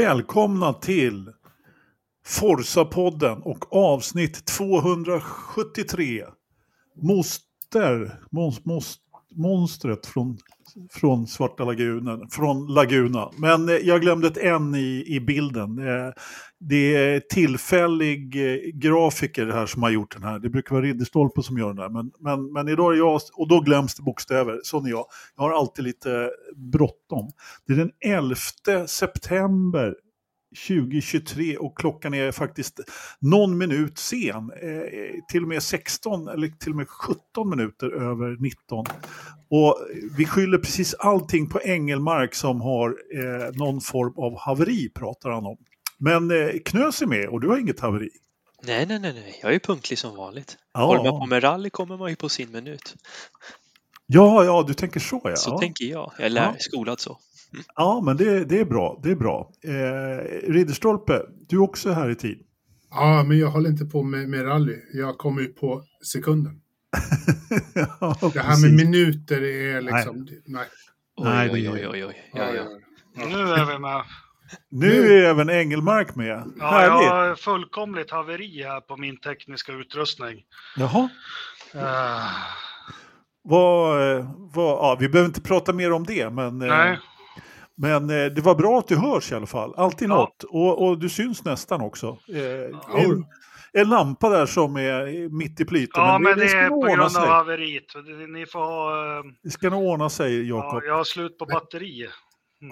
Välkomna till Forsa-podden och avsnitt 273. Moster, mons, mons, monstret från, från Svarta lagunen, från Laguna. Men eh, jag glömde ett N i, i bilden. Eh, det är tillfällig eh, grafiker här som har gjort den här. Det brukar vara Ridderstolpe som gör den här. Men, men, men idag är jag, och då glöms det bokstäver. Sån är jag. Jag har alltid lite bråttom. Det är den 11 september 2023 och klockan är faktiskt någon minut sen. Eh, till och med 16 eller till och med 17 minuter över 19. Och vi skyller precis allting på Engelmark som har eh, någon form av haveri pratar han om. Men eh, Knös är med och du har inget haveri. Nej, nej, nej, nej. jag är punktlig som vanligt. Ja. Håller man på med rally kommer man ju på sin minut. Ja, ja, du tänker så ja. Så tänker jag. Jag är lär, Ja. skolad så. Ja, men det, det är bra. Det är bra. Eh, Ridderstolpe, du är också här i tid. Ja, men jag håller inte på med, med rally. Jag kommer ju på sekunden. ja, Det här med minuter är liksom... Nej. Oj, Nej, oj, är- oj, oj, oj. Ja, ja. Nu är vi med. Nu är även Engelmark med. Ja, Härligt. jag har fullkomligt haveri här på min tekniska utrustning. Jaha. Eh, Vad, eh, vad, ja, vi behöver inte prata mer om det, men, eh, nej, men eh, det var bra att du hörs i alla fall. Alltid Ja. något. Och, och du syns nästan också. Eh, Ja. en, en lampa där som är mitt i plyten. ja, men det ska är på grund av sig. haveriet. Det- Ni får ha... eh, Det ska nog ordna sig, Ja, Jakob. jag har slut på batteri.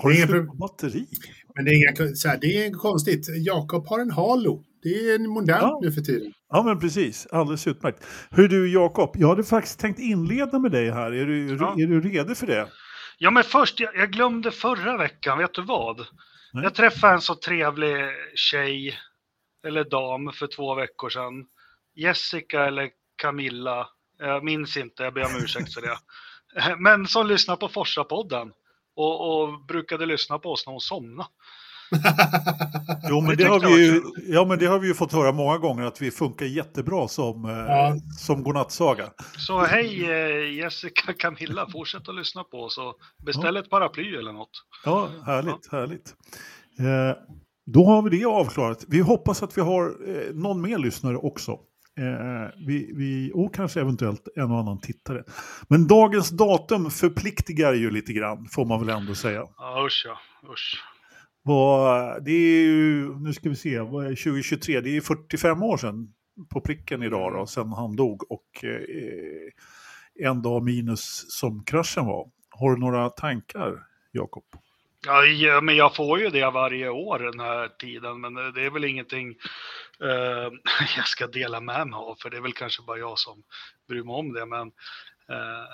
Har du slut på batteri? Men det är, inga, så här, det är konstigt. Jakob har en halo. Det är modernt Ja. nu för tiden. Ja, men precis. Alldeles utmärkt. Hur du, Jakob, jag hade faktiskt tänkt inleda med dig här. Är du, Ja. är du redo för det? Ja, men först, jag, jag glömde förra veckan, vet du vad? Nej. Jag träffade en så trevlig tjej, eller dam, för två veckor sedan. Jessica eller Camilla, jag minns inte, jag ber om ursäkt för det. Men som lyssnar på Forsa-podden och, och brukade lyssna på oss när hon somnade. Jo, men Det det, har vi ju, ja, men det har vi ju fått höra många gånger att vi funkar jättebra som, eh, Ja. som godnattsaga. Så hej eh, Jessica, Camilla, fortsätt att lyssna på oss och beställ ett paraply eller något. Ja, härligt, härligt. Eh, då har vi det avklarat. Vi hoppas att vi har eh, någon mer lyssnare också. Eh, vi, vi, och kanske eventuellt en och annan tittare. Men dagens datum förpliktigar ju lite grann, får man väl ändå säga. Ja, usch ja, usch. Vad, det är ju, nu ska vi se, vad är 2023, det är 45 år sedan på pricken idag då, sedan han dog. Och eh, en dag minus som kraschen var. Har du några tankar, Jakob? Ja, ja, men jag får ju det varje år den här tiden, men det är väl ingenting eh, jag ska dela med mig av, för det är väl kanske bara jag som bryr mig om det. Men eh,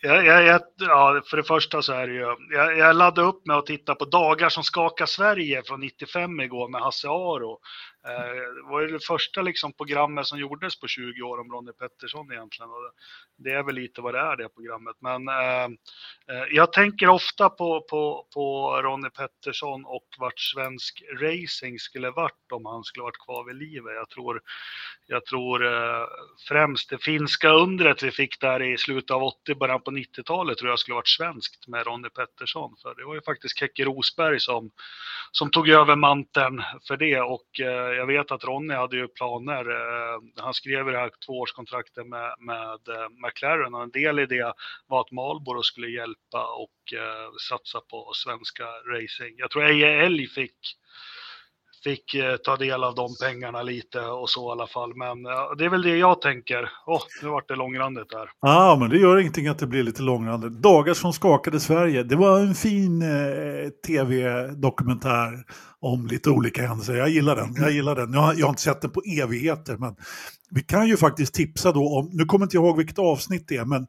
jag, jag, jag, ja, för det första så är det ju, jag, jag laddade upp med att titta på Dagar som skakar Sverige från 95 igår med Hasse Aro. Eh, det var ju det första liksom programmet som gjordes på 20 år om Ronnie Pettersson egentligen. Och det är väl lite vad det är det programmet. Men Eh, eh Jag tänker ofta på, på, på Ronnie Pettersson och vart svensk racing skulle varit om han skulle varit kvar vid livet. Jag tror, jag tror eh, främst det finska undret vi fick där i slutet av 80, början på 90-talet tror jag skulle varit svenskt med Ronnie Pettersson. För det var ju faktiskt Keke Rosberg som, som tog över manteln för det och eh, jag vet att Ronny hade ju planer. Eh, han skrev ju det här tvåårskontraktet med, med eh, McLaren och en del i det var att Marlboro skulle hjälpa och eh, satsa på svenska racing. Jag tror Eje Elg fick, fick eh, ta del av de pengarna lite och så i alla fall. Men det är väl det jag tänker. Åh, nu vart det långrandigt där. Ja, men det gör ingenting att det blir lite långrandigt. Dagar som skakade Sverige. Det var en fin eh, tv-dokumentär om lite olika händelser. Jag gillar den. Jag gillar den. Jag, har- jag har inte sett den på evigheter, men vi kan ju faktiskt tipsa då om, nu kommer inte jag ihåg vilket avsnitt det är, men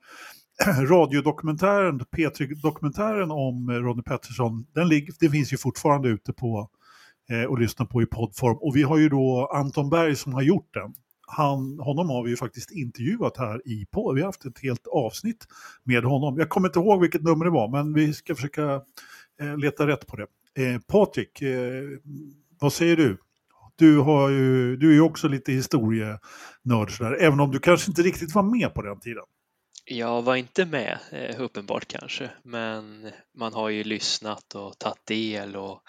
radiodokumentären, P3-dokumentären om eh, Ronnie Pettersson, den, ligger, det finns ju fortfarande ute på eh, och lyssna på i poddform. Och vi har ju då Anton Berg som har gjort den. Han, honom har vi ju faktiskt intervjuat här i podd. Vi har haft ett helt avsnitt med honom. Jag kommer inte ihåg vilket nummer det var, men vi ska försöka eh, leta rätt på det. Eh, Patrik, eh, vad säger du? Du, har ju, du är ju också lite historienörd sådär, även om du kanske inte riktigt var med på den tiden. Jag var inte med, eh, uppenbart kanske, men man har ju lyssnat och tagit del och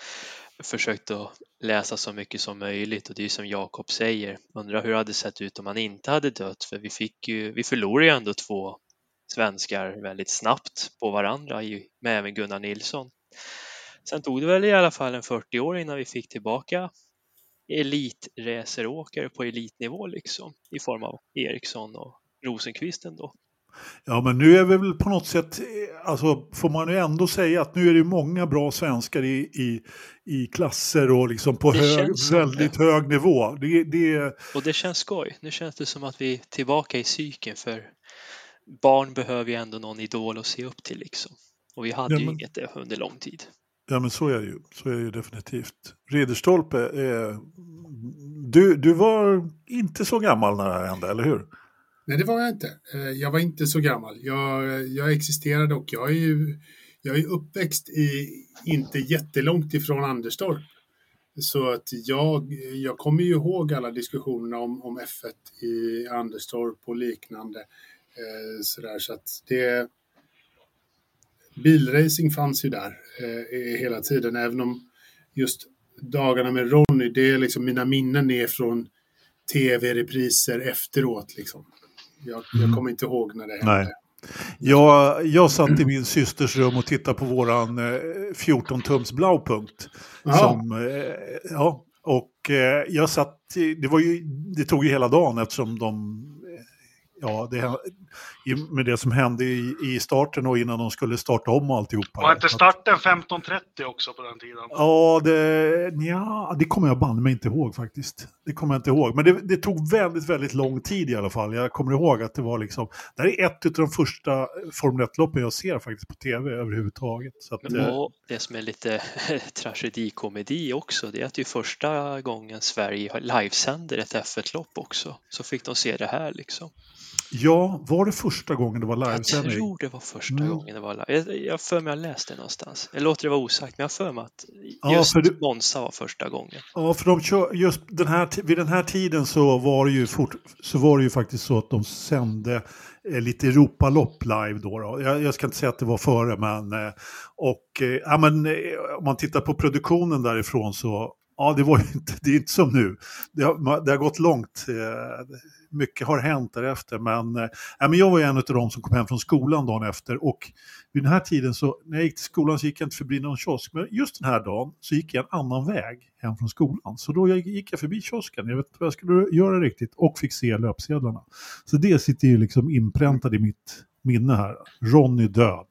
försökt att läsa så mycket som möjligt och det är som Jakob säger, undrar hur det hade sett ut om han inte hade dött för vi fick ju, vi förlorade ju ändå två svenskar väldigt snabbt på varandra med även Gunnar Nilsson. Sen tog det väl i alla fall en 40 år innan vi fick tillbaka elitraceråkare på elitnivå liksom i form av Eriksson och Rosenqvist ändå. Ja, men nu är vi väl på något sätt, alltså får man ju ändå säga att nu är det många bra svenskar i, i, i klasser och liksom på hög, väldigt det. hög nivå. Det, det... Och det känns skoj. Nu känns det som att vi är tillbaka i cykeln för barn behöver ju ändå någon idol att se upp till liksom. Och vi hade ja, men... ju inget det under lång tid. Ja men så är det ju, så är det ju definitivt. Ridderstolpe, eh, du, du var inte så gammal när det här hände, eller hur? Nej, det var jag inte. Eh, jag var inte så gammal. Jag, jag existerade och jag är ju jag är uppväxt i, inte jättelångt ifrån Anderstorp. Så att jag, jag kommer ju ihåg alla diskussionerna om, om F1 i Anderstorp och liknande. Eh, sådär, så att det, bilracing fanns ju där eh, hela tiden, även om just dagarna med Ronny, det är liksom mina minnen är från tv-repriser efteråt. Liksom. Jag, jag mm. kommer inte ihåg när det hände. Nej. Jag, jag satt i min systers rum och tittade på våran eh, 14-tums Blaupunkt. Som, eh, ja, och eh, jag satt, det, var ju, det tog ju hela dagen eftersom de ja, det, med det som hände i, i starten och innan de skulle starta om alltihopa. Var inte starten 15.30 också på den tiden? Ja, det, ja, det kommer jag banne mig inte ihåg faktiskt. Det kommer jag inte ihåg. Men det, det, tog väldigt, väldigt lång tid i alla fall. Jag kommer ihåg att det var liksom, det här är ett av de första Formel 1-loppen jag ser faktiskt på tv överhuvudtaget. Så att, Men, och det som är lite tragedikomedi också, det är att det är första gången Sverige livesänder ett F1-lopp också. Så fick de se det här liksom. Ja, var det första gången det var livesändning? Jag tror det var första mm. gången det var live. Jag, har för mig att jag läste det någonstans. Jag låter det vara osagt, men jag har för mig att just ja, det... Monza var första gången. Ja, för de kör, just den här, vid den här tiden så var det ju, fort, så var det ju faktiskt så att de sände eh, lite Europalopp live då. då. Jag, jag, ska inte säga att det var före, men eh, och eh, ja, men om man tittar på produktionen därifrån så Ja, det var inte, det är inte som nu. Det har, det har gått långt mycket har hänt därefter. Men, äh, men jag var en av de som kom hem från skolan dagen efter och vid den här tiden så när jag gick till skolan så gick jag inte förbi någon kiosk. Men just den här dagen så gick jag en annan väg hem från skolan. Så då gick jag förbi kiosken, jag vet inte vad jag skulle göra riktigt och fick se löpsedlarna. Så det sitter ju liksom inpräntat i mitt minne här. Ronny död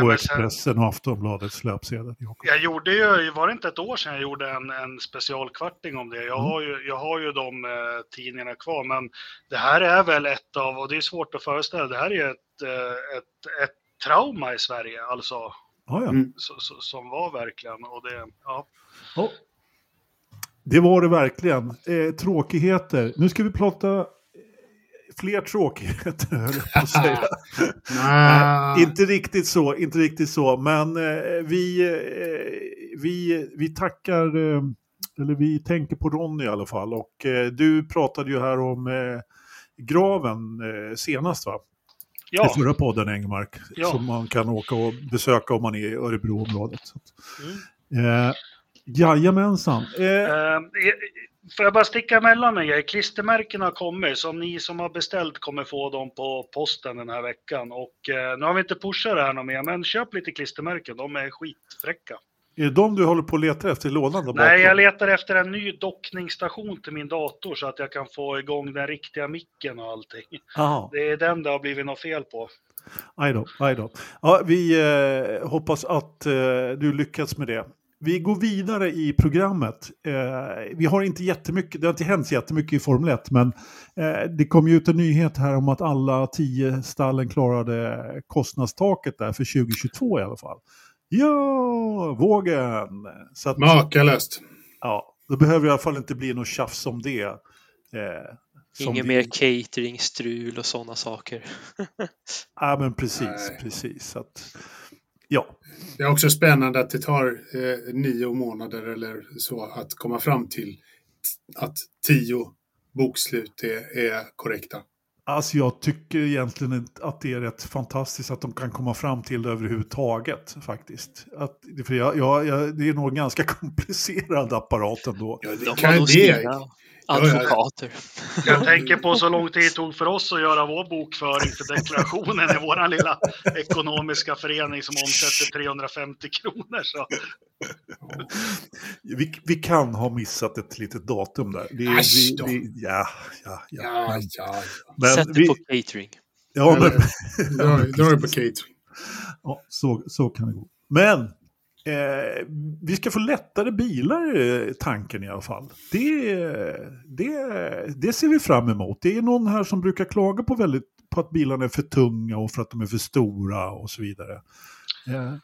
på Expressen och Aftonbladets löpsedel. Jag gjorde ju, var det inte ett år sedan jag gjorde en, en specialkvarting om det. Jag, mm. har ju, jag har ju de eh, tidningarna kvar, men det här är väl ett av, och det är svårt att föreställa, det här är ett, eh, ett, ett trauma i Sverige, alltså. Ah, ja. mm. så, så, som var verkligen, och det, ja. Oh. Det var det verkligen. Eh, tråkigheter. Nu ska vi prata fler tråkigheter, höll jag på att säga. Nej, inte riktigt så, inte riktigt så, men eh, vi, eh, vi, vi tackar, eh, eller vi tänker på Ronny i alla fall. Och eh, du pratade ju här om eh, graven eh, senast va? Ja. I förra podden Engmark, ja. som man kan åka och besöka om man är i Örebroområdet. Mm. Eh, jajamensan. Eh, Får jag bara sticka emellan en grej? Klistermärken har kommit, så ni som har beställt kommer få dem på posten den här veckan. Och eh, nu har vi inte pushat det här något mer, men köp lite klistermärken, de är skitfräcka. Är det de du håller på att leta efter i lådan? Nej, jag letar efter en ny dockningsstation till min dator så att jag kan få igång den riktiga micken och allting. Aha. Det är den det har blivit något fel på. Aj då, aj då. Ja, vi eh, hoppas att eh, du lyckats med det. Vi går vidare i programmet. Eh, vi har inte jättemycket, det har inte hänt jättemycket i Formel 1, men eh, det kom ju ut en nyhet här om att alla tio stallen klarade kostnadstaket där för 2022 i alla fall. Ja, vågen! Så att, Makalöst! Ja, då behöver i alla fall inte bli något tjafs om det. Eh, Inget mer catering, strul och sådana saker. ja, men precis, Nej. precis. Att, Ja. Det är också spännande att det tar eh, nio månader eller så att komma fram till att tio bokslut är, är korrekta. Alltså jag tycker egentligen att det är rätt fantastiskt att de kan komma fram till det överhuvudtaget faktiskt. Att, för jag, jag, jag, det är nog en ganska komplicerad apparat ändå. Ja, det De kan det. Advokater. Jag tänker på så lång tid det tog för oss att göra vår bokföring för deklarationen i vår lilla ekonomiska förening som omsätter 350 kronor. Så. Vi, vi kan ha missat ett litet datum där. Det, Äsch vi, vi, ja, ja, ja. Ja, Men, ja, men Sätt det vi, på catering. ja, men, dra det på catering. ja, så, så kan det gå. Men eh, vi ska få lättare bilar, eh, tanken i alla fall. Det, det, det ser vi fram emot. Det är någon här som brukar klaga på, väldigt, på att bilarna är för tunga och för att de är för stora och så vidare. Eh,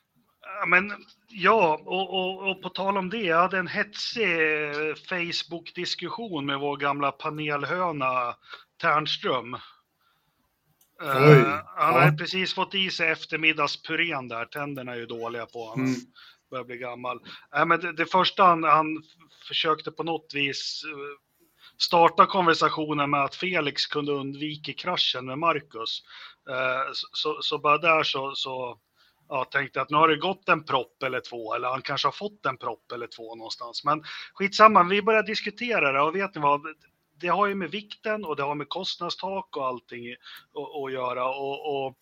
Ja, men, ja, och, och, och på tal om det, jag hade en hetsig eh, Facebook-diskussion med vår gamla panelhöna Ternström. Oj, han ja. har precis fått i sig eftermiddagspurén där, tänderna är ju dåliga på honom. Mm börjar bli gammal. Äh, men det, det första han, han försökte på något vis eh, starta konversationen med att Felix kunde undvika kraschen med Marcus. Eh, så, så, bara där så, så ja, tänkte jag att nu har det gått en propp eller två, eller han kanske har fått en propp eller två någonstans. Men skitsamma, vi börjar diskutera det och vet ni vad? Det har ju med vikten och det har med kostnadstak och allting att- att göra. Och, och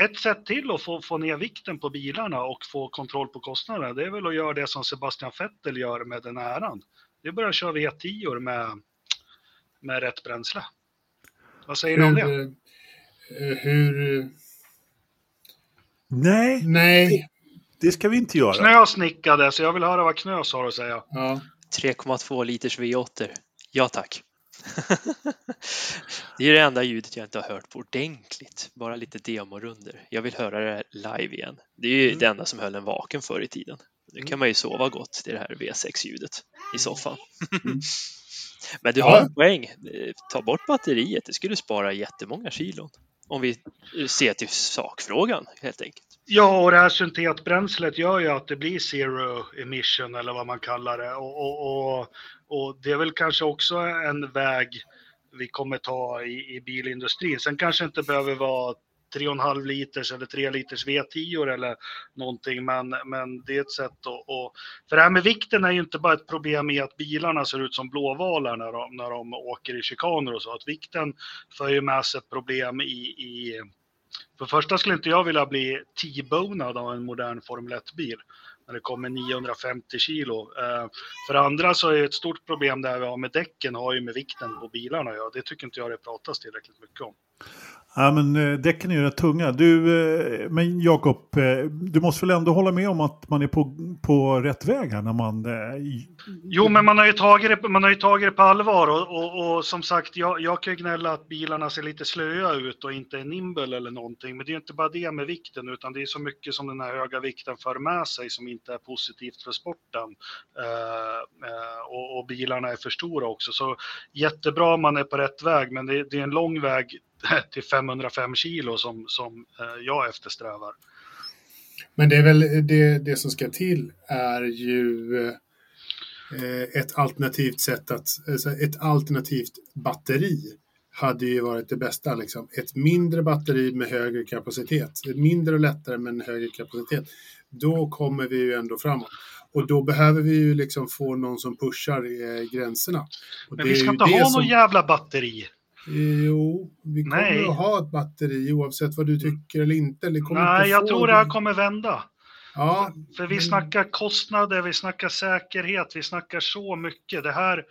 ett sätt till att få, få ner vikten på bilarna och få kontroll på kostnaderna, det är väl att göra det som Sebastian Vettel gör med den äran. Det är bara att köra V10 med, med rätt bränsle. Vad säger ni om det? Hur, eh, hur... nej, Nej. det ska vi inte göra. Knö snickade, så jag vill höra vad Knö har att säga. Ja. 3,2 liters V8. Ja tack. det är det enda ljudet jag inte har hört på ordentligt. Bara lite demorunder. Jag vill höra det live igen. Det är ju Mm. det enda som höll en vaken förr i tiden. Nu kan man ju sova gott till det här V6-ljudet i soffan. Mm. Men du har en poäng. Ta bort batteriet. Det skulle spara jättemånga kilon. Om vi ser till sakfrågan helt enkelt. Ja, och det här syntetbränslet gör ju att det blir zero emission eller vad man kallar det. Och, och, och, och det är väl kanske också en väg vi kommer ta i, i bilindustrin. Sen kanske inte behöver vara 3,5 liters eller 3 liters V10 eller någonting, men, men det är ett sätt att... Och, för det här med vikten är ju inte bara ett problem i att bilarna ser ut som blåvalar när de, när de åker i chikaner och så. Att vikten för ju med sig ett problem i, i för det första skulle inte jag vilja bli T-bonad av en modern Formel 1-bil när det kommer 950 kilo. Eh, för det andra så är det ett stort problem där vi har med däcken har ju med vikten på bilarna att göra. Det tycker inte jag det pratas tillräckligt mycket om. Ja, men eh, däcken är ju rätt tunga. Du, eh, men Jakob, eh, du måste väl ändå hålla med om att man är på, på rätt väg här när man... Eh, jo, men man har ju tagit det, man har ju tagit det på allvar och, och, och som sagt, jag, jag kan ju gnälla att bilarna ser lite slöa ut och inte är nimble eller någonting. Men det är ju inte bara det med vikten, utan det är så mycket som den här höga vikten för med sig som inte är positivt för sporten. Eh, eh, och, och bilarna är för stora också. Så jättebra om man är på rätt väg, men det, det är en lång väg till 505 kilo som, som eh, jag eftersträvar. Men det är väl det, det som ska till är ju eh, ett alternativt sätt att, alltså ett alternativt batteri hade ju varit det bästa. Liksom. Ett mindre batteri med högre kapacitet. Mindre och lättare men högre kapacitet. Då kommer vi ju ändå framåt. Och då behöver vi ju liksom få någon som pushar eh, gränserna. Och Men vi ska inte ha som- någon jävla batteri. Jo, vi kommer Nej. att ha ett batteri oavsett vad du tycker eller inte. Eller kommer Nej, inte jag tror det här kommer vända. Ja, För vi men- snackar kostnader, vi snackar säkerhet, vi snackar så mycket. Det här,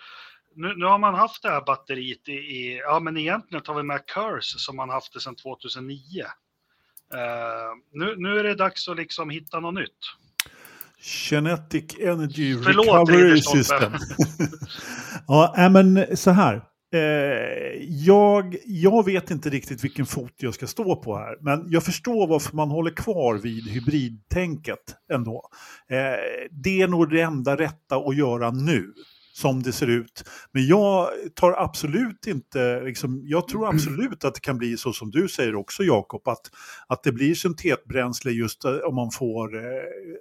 nu, nu har man haft det här batteriet i, i, ja men egentligen tar vi med Curse som man haft det sedan 2009. Eh, nu, nu är det dags att liksom hitta något nytt. Kinetic Energy Förlåt, Recovery. System. ja, men så här. Eh, jag, jag vet inte riktigt vilken fot jag ska stå på här, men jag förstår varför man håller kvar vid hybridtänket ändå. Eh, det är nog det enda rätta att göra nu, som det ser ut. Men jag tar absolut inte, liksom, jag tror absolut att det kan bli så som du säger också Jakob, att, att det blir syntetbränsle just eh, om man får, eh,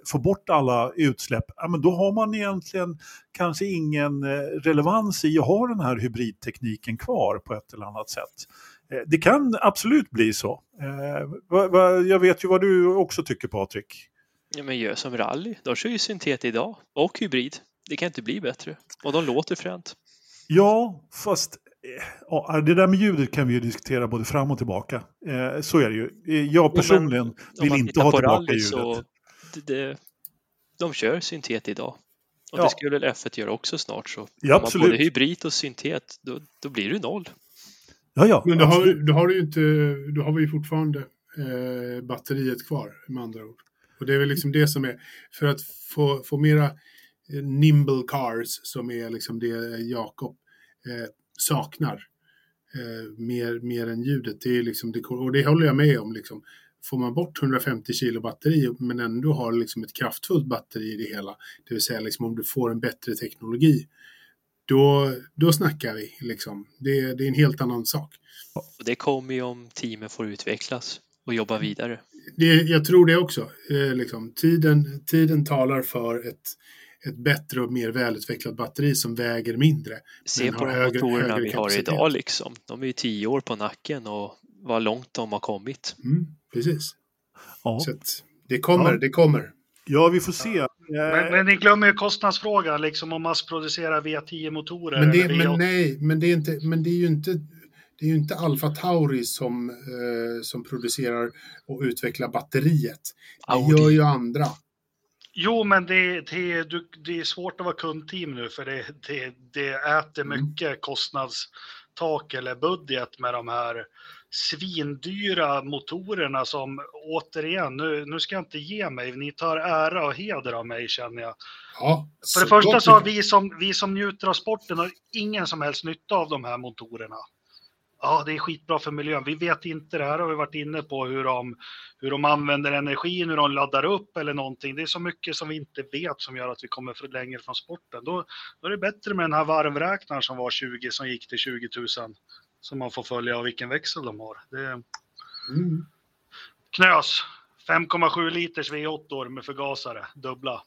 får bort alla utsläpp. Ja, men då har man egentligen kanske ingen eh, relevans i att ha den här hybridtekniken kvar på ett eller annat sätt. Eh, det kan absolut bli så. Eh, va, va, jag vet ju vad du också tycker Patrik. Ja, men gör som rally. De kör ju syntet idag och hybrid. Det kan inte bli bättre. Och de låter fränt. Ja, fast eh, ja, det där med ljudet kan vi ju diskutera både fram och tillbaka. Eh, så är det ju. Eh, jag personligen Jo, vill inte ha tillbaka ljudet. Så det, det, de kör syntet idag. Och Ja. det skulle väl F1 göra också snart. Så Ja, har man både absolut. hybrid och syntet, då, då blir det noll. Ja, ja. Men då har, absolut. då har du ju inte, då har vi ju fortfarande eh, batteriet kvar med andra ord. Och det är väl liksom det som är, för att få, få mera nimble cars som är liksom det Jakob eh, saknar. Eh, mer, mer än ljudet. Det är liksom det, och det håller jag med om. Liksom. Får man bort 150 kilo batteri men ändå har liksom ett kraftfullt batteri i det hela, det vill säga liksom om du får en bättre teknologi, då, då snackar vi. Liksom. Det, det är en helt annan sak. Och det kommer ju om teamen får utvecklas och jobba vidare. Det, jag tror det också. Eh, liksom, tiden, tiden talar för ett, ett bättre och mer välutvecklat batteri som väger mindre. Se Men på har de högre- motorerna högre vi har kapacitet. idag liksom. De är ju tio år på nacken och vad långt de har kommit. Mm, precis. Ja. Så att det kommer, Ja. det kommer. ja, vi får se. Eh, Men, men ni glömmer ju kostnadsfrågan, liksom om massproducera V10-motorer. Men, det, men V8. nej, men det är, inte, men det är ju inte det är ju inte Alfa Tauri som, eh, som producerar och utvecklar batteriet. Det Audi. gör ju andra. Jo, men det, det, du, det är svårt att vara kundteam nu för det, det, det äter Mm. mycket kostnadstak eller budget med de här svindyra motorerna som återigen, nu, nu ska jag inte ge mig, ni tar ära och heder av mig känner jag. Ja, För det första så har vi som, vi som njuter av sporten har ingen som helst nytta av de här motorerna. Ja, det är skitbra för miljön. Vi vet inte, det här har vi varit inne på, hur de, hur de använder energin, hur de laddar upp eller någonting. Det är så mycket som vi inte vet som gör att vi kommer för längre från sporten. Då, då är det bättre med den här varvräknaren som var 20, som gick till 20 000. Som man får följa av vilken växel de har. Det Mm. knös. 5,7 liters V8 med förgasare, dubbla.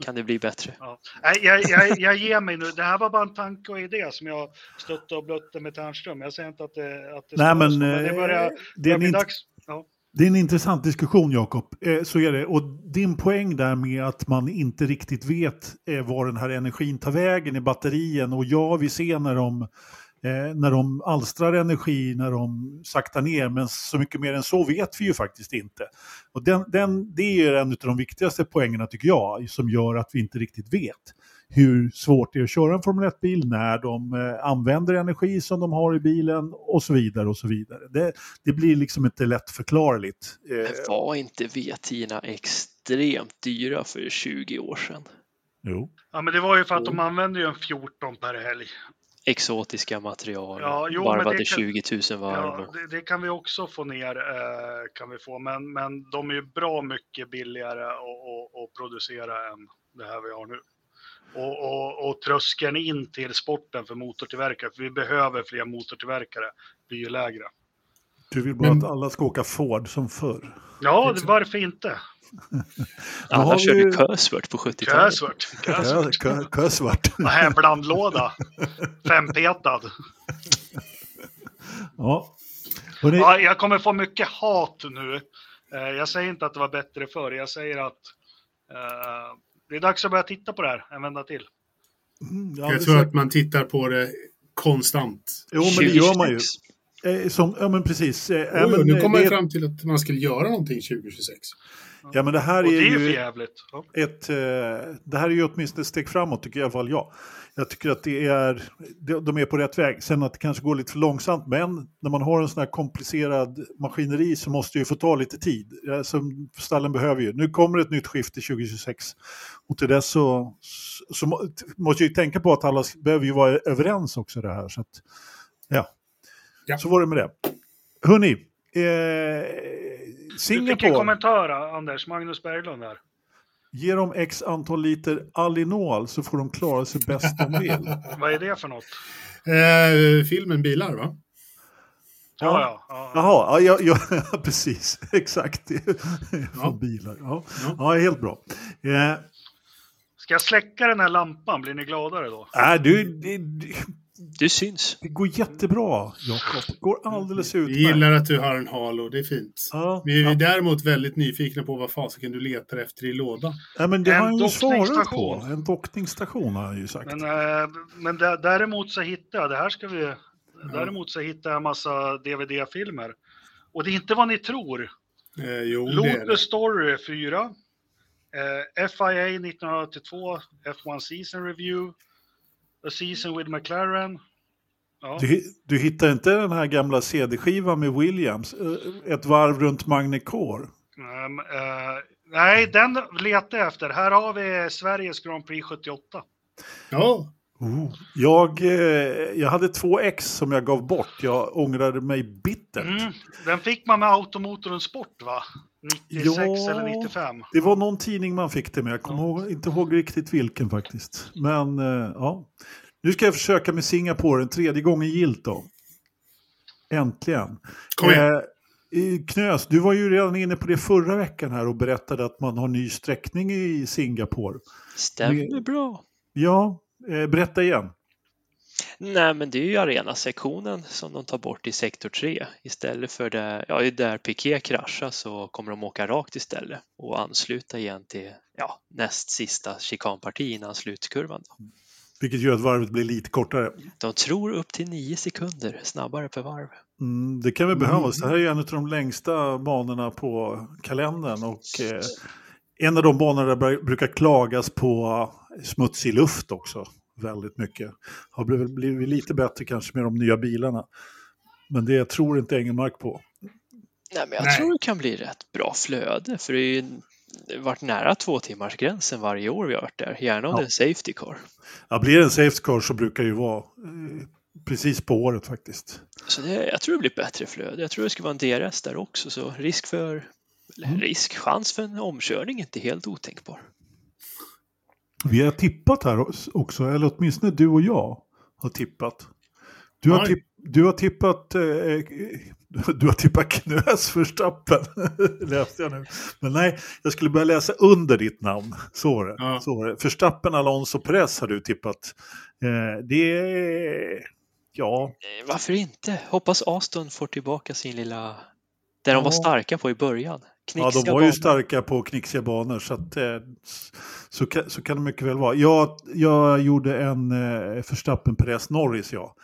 Kan det bli bättre? Ja. Nej, jag, jag, jag ger mig nu. Det här var bara en tanke och idé som jag stötte och blötte med Ternström. Jag säger inte att det, att det Nej, men så, det eh, börjar, det, är börjar dags. Ja. det är en intressant diskussion, Jakob. Eh, så är det. Och din poäng där med att man inte riktigt vet eh, var den här energin tar vägen i batterien. Och ja, vi ser när de, eh, när de alstrar energi, när de saktar ner. Men så mycket mer än så vet vi ju faktiskt inte. Och den, den, det är en av de viktigaste poängerna tycker jag, som gör att vi inte riktigt vet hur svårt det är att köra en Formel 1-bil när de eh, använder energi som de har i bilen och så vidare. och så vidare. Det, det blir liksom inte lätt förklarligt. Eh, var inte V10 extremt dyra för 20 år sedan? jo. ja, men det var ju för att de använde ju en 14 per helg. Exotiska material, Ja, jo, varvade kan- 20 000 varv. Ja, det, det kan vi också få ner, eh, kan vi få. Men, men de är ju bra mycket billigare att producera än det här vi har nu. Och, och, och tröskeln in till sporten för motortillverkare, för vi behöver fler motortillverkare, blir ju lägre. Du vill bara Men- att alla ska åka Ford som förr. Ja, det- varför inte? Alla körde ju- Cosworth på 70-talet. Kösvart. Kö- Kösvart. kö- Kösvart. Här blandlåda. Fempetad. Ja. Hörrni, Ja, jag kommer få mycket hat nu. Eh, Jag säger inte att det var bättre förr. Jag säger att eh, det är dags att börja titta på det här en vända till. mm, ja, Jag det tror är att man tittar på det konstant. Jo, men det gör man ju. 2026. Eh, som, ja, men precis. Eh, Oj, men, nu kommer det, jag fram till att man skulle göra någonting 2026. ja, men det här Och är det är ju. Ja. ett... Eh, det här är ju åtminstone ett steg framåt, tycker i alla fall jag. Jag tycker att det är, de- är på rätt väg. Sen att det kanske går lite för långsamt, men när man har en sån här komplicerad maskineri så måste det ju få ta lite tid. Som stallen behöver ju. Nu kommer ett nytt skifte 2026. Och till dess så, så må- måste jag ju tänka på att alla behöver ju vara överens också det här. Så att, ja. Ja. så var det med det. Hörni, eh, Du fick en Singapore. kommentar, Anders. Magnus Berglund här. Ge dem x antal liter Alinol så får de klara sig bäst de vill. Vad är det för något? Eh, filmen Bilar, va? Ja, ja. ja. Jaha, ja, ja, ja precis. Exakt. Från Ja. bilar. Ja. Ja. ja, helt bra. Eh, Ska jag släcka den här lampan? Blir ni gladare då? äh, du, det, det- Du syns. Det går jättebra, Jakob. Det går alldeles utmärkt. Vi gillar att du har en halo, det är fint. Ja, Vi är ja. däremot väldigt nyfikna på vad fasiken du letar efter i lådan. ja, men det En har han ju svarat på. En dockningsstation har han ju sagt. Men, eh, men dä- däremot så hittade jag, det här ska vi, däremot så hittade jag en massa DVD-filmer. Och det är inte vad ni tror. Eh, jo, det är det. Lotus Story 4. Eh, FIA 1982, F1 Season Review. A Season with McLaren. Ja. Du, du hittar inte den här gamla CD-skivan med Williams? eh, Ett varv runt Magnecore? Ehm, eh, nej, den letar jag efter. Här har vi Sveriges Grand Prix 78. Ja, Oh. Jag, eh, jag hade två ex som jag gav bort. Jag ångrade mig bittert. Mm. Den fick man med Automotorn Sport va? 96 Ja. eller 95. Det var någon tidning man fick det med. Jag kommer ihåg, inte ihåg riktigt vilken faktiskt. Men eh, ja. Nu ska jag försöka med Singapore en tredje gången gilt då. Äntligen. Kom igen. Eh, Knös, du var ju redan inne på det förra veckan här och berättade att man har ny sträckning i Singapore. Stämmer bra. Ja, eh, berätta igen. Nej, men det är ju arenasektionen som de tar bort i sektor 3. Istället för där, ja, där Piqué kraschar så kommer de åka rakt istället och ansluta igen till ja, näst sista chikanparti innan slutkurvan. Då. Vilket gör att varvet blir lite kortare. De tror upp till nio sekunder snabbare per varv. Mm, det kan väl behövas. Det här är ju en av de längsta banorna på kalendern. Och eh, en av de banorna där det brukar klagas på smutsig luft också. Väldigt mycket. Har blivit, blivit lite bättre kanske med de nya bilarna. Men det tror inte Engelmark på. Nej, men jag Nej. tror det kan bli rätt bra flöde för det är ju varit nära två timmars gränsen varje år vi har varit där. Gärna om Ja. det är en safety car. Ja, blir det en safe car så brukar det ju vara eh, precis på året faktiskt. Så det, jag tror det blir bättre flöde. Jag tror det ska vara en DRS där också, så risk för Mm. risk, chans för en omkörning är inte helt otänkbar. Vi har tippat här också, eller åtminstone du och jag har tippat. Du har, tipp, du har tippat... Eh, eh, du har tippat Knös Verstappen, läste jag nu. Men nej, jag skulle börja läsa under ditt namn. Så var det. Ja. Så var det. Verstappen, Alonso, Perez har du tippat. Eh, det är... Ja, Eh, Varför inte? Hoppas Aston får tillbaka sin lilla... Där de var Ja. starka på i början. Ja, Knixiga de var ju banor. starka på knixiga banor. Så, att, eh, så, kan, så kan det mycket väl vara. Jag, jag gjorde en eh, Verstappen, Perez, Norris, ja.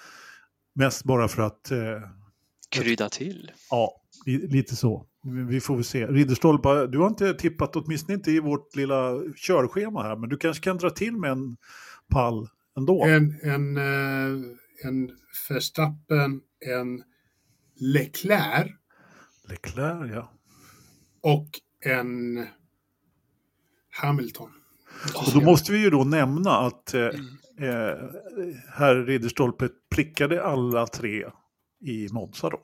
Mest bara för att... Eh, Krydda till. Ja, li- lite så. Vi får väl se. Ridderstolpe, du har inte tippat, åtminstone inte i vårt lilla körschema här, men du kanske kan dra till med en pall ändå. en, en, eh, en Verstappen, en Leclerc Leclerc, ja. Och en Hamilton. Och då måste vi ju då nämna att eh, eh, herr Ridderstolpe prickade alla tre i Monza då.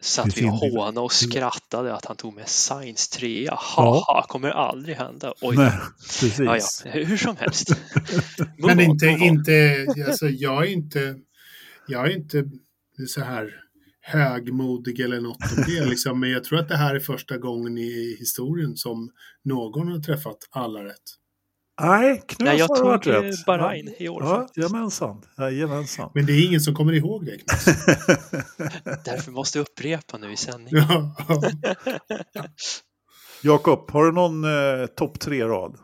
Satt vi och hånade och skrattade att han tog med Science 3. Haha, kommer aldrig hända. Oj, Nej, precis. ja, ja. hur som helst. Men inte, inte, alltså jag är inte, jag är inte så här högmodig eller något om det liksom. Men jag tror att det här är första gången i historien som någon har träffat alla rätt. Nej, Knös Nej, jag har varit rätt. Bahrain i år Ja, jajamensan. Jajamensan. Men det är ingen som kommer ihåg det. Därför måste jag upprepa nu i sändning. Ja, ja. Jakob, har du någon eh, topp tre-rad?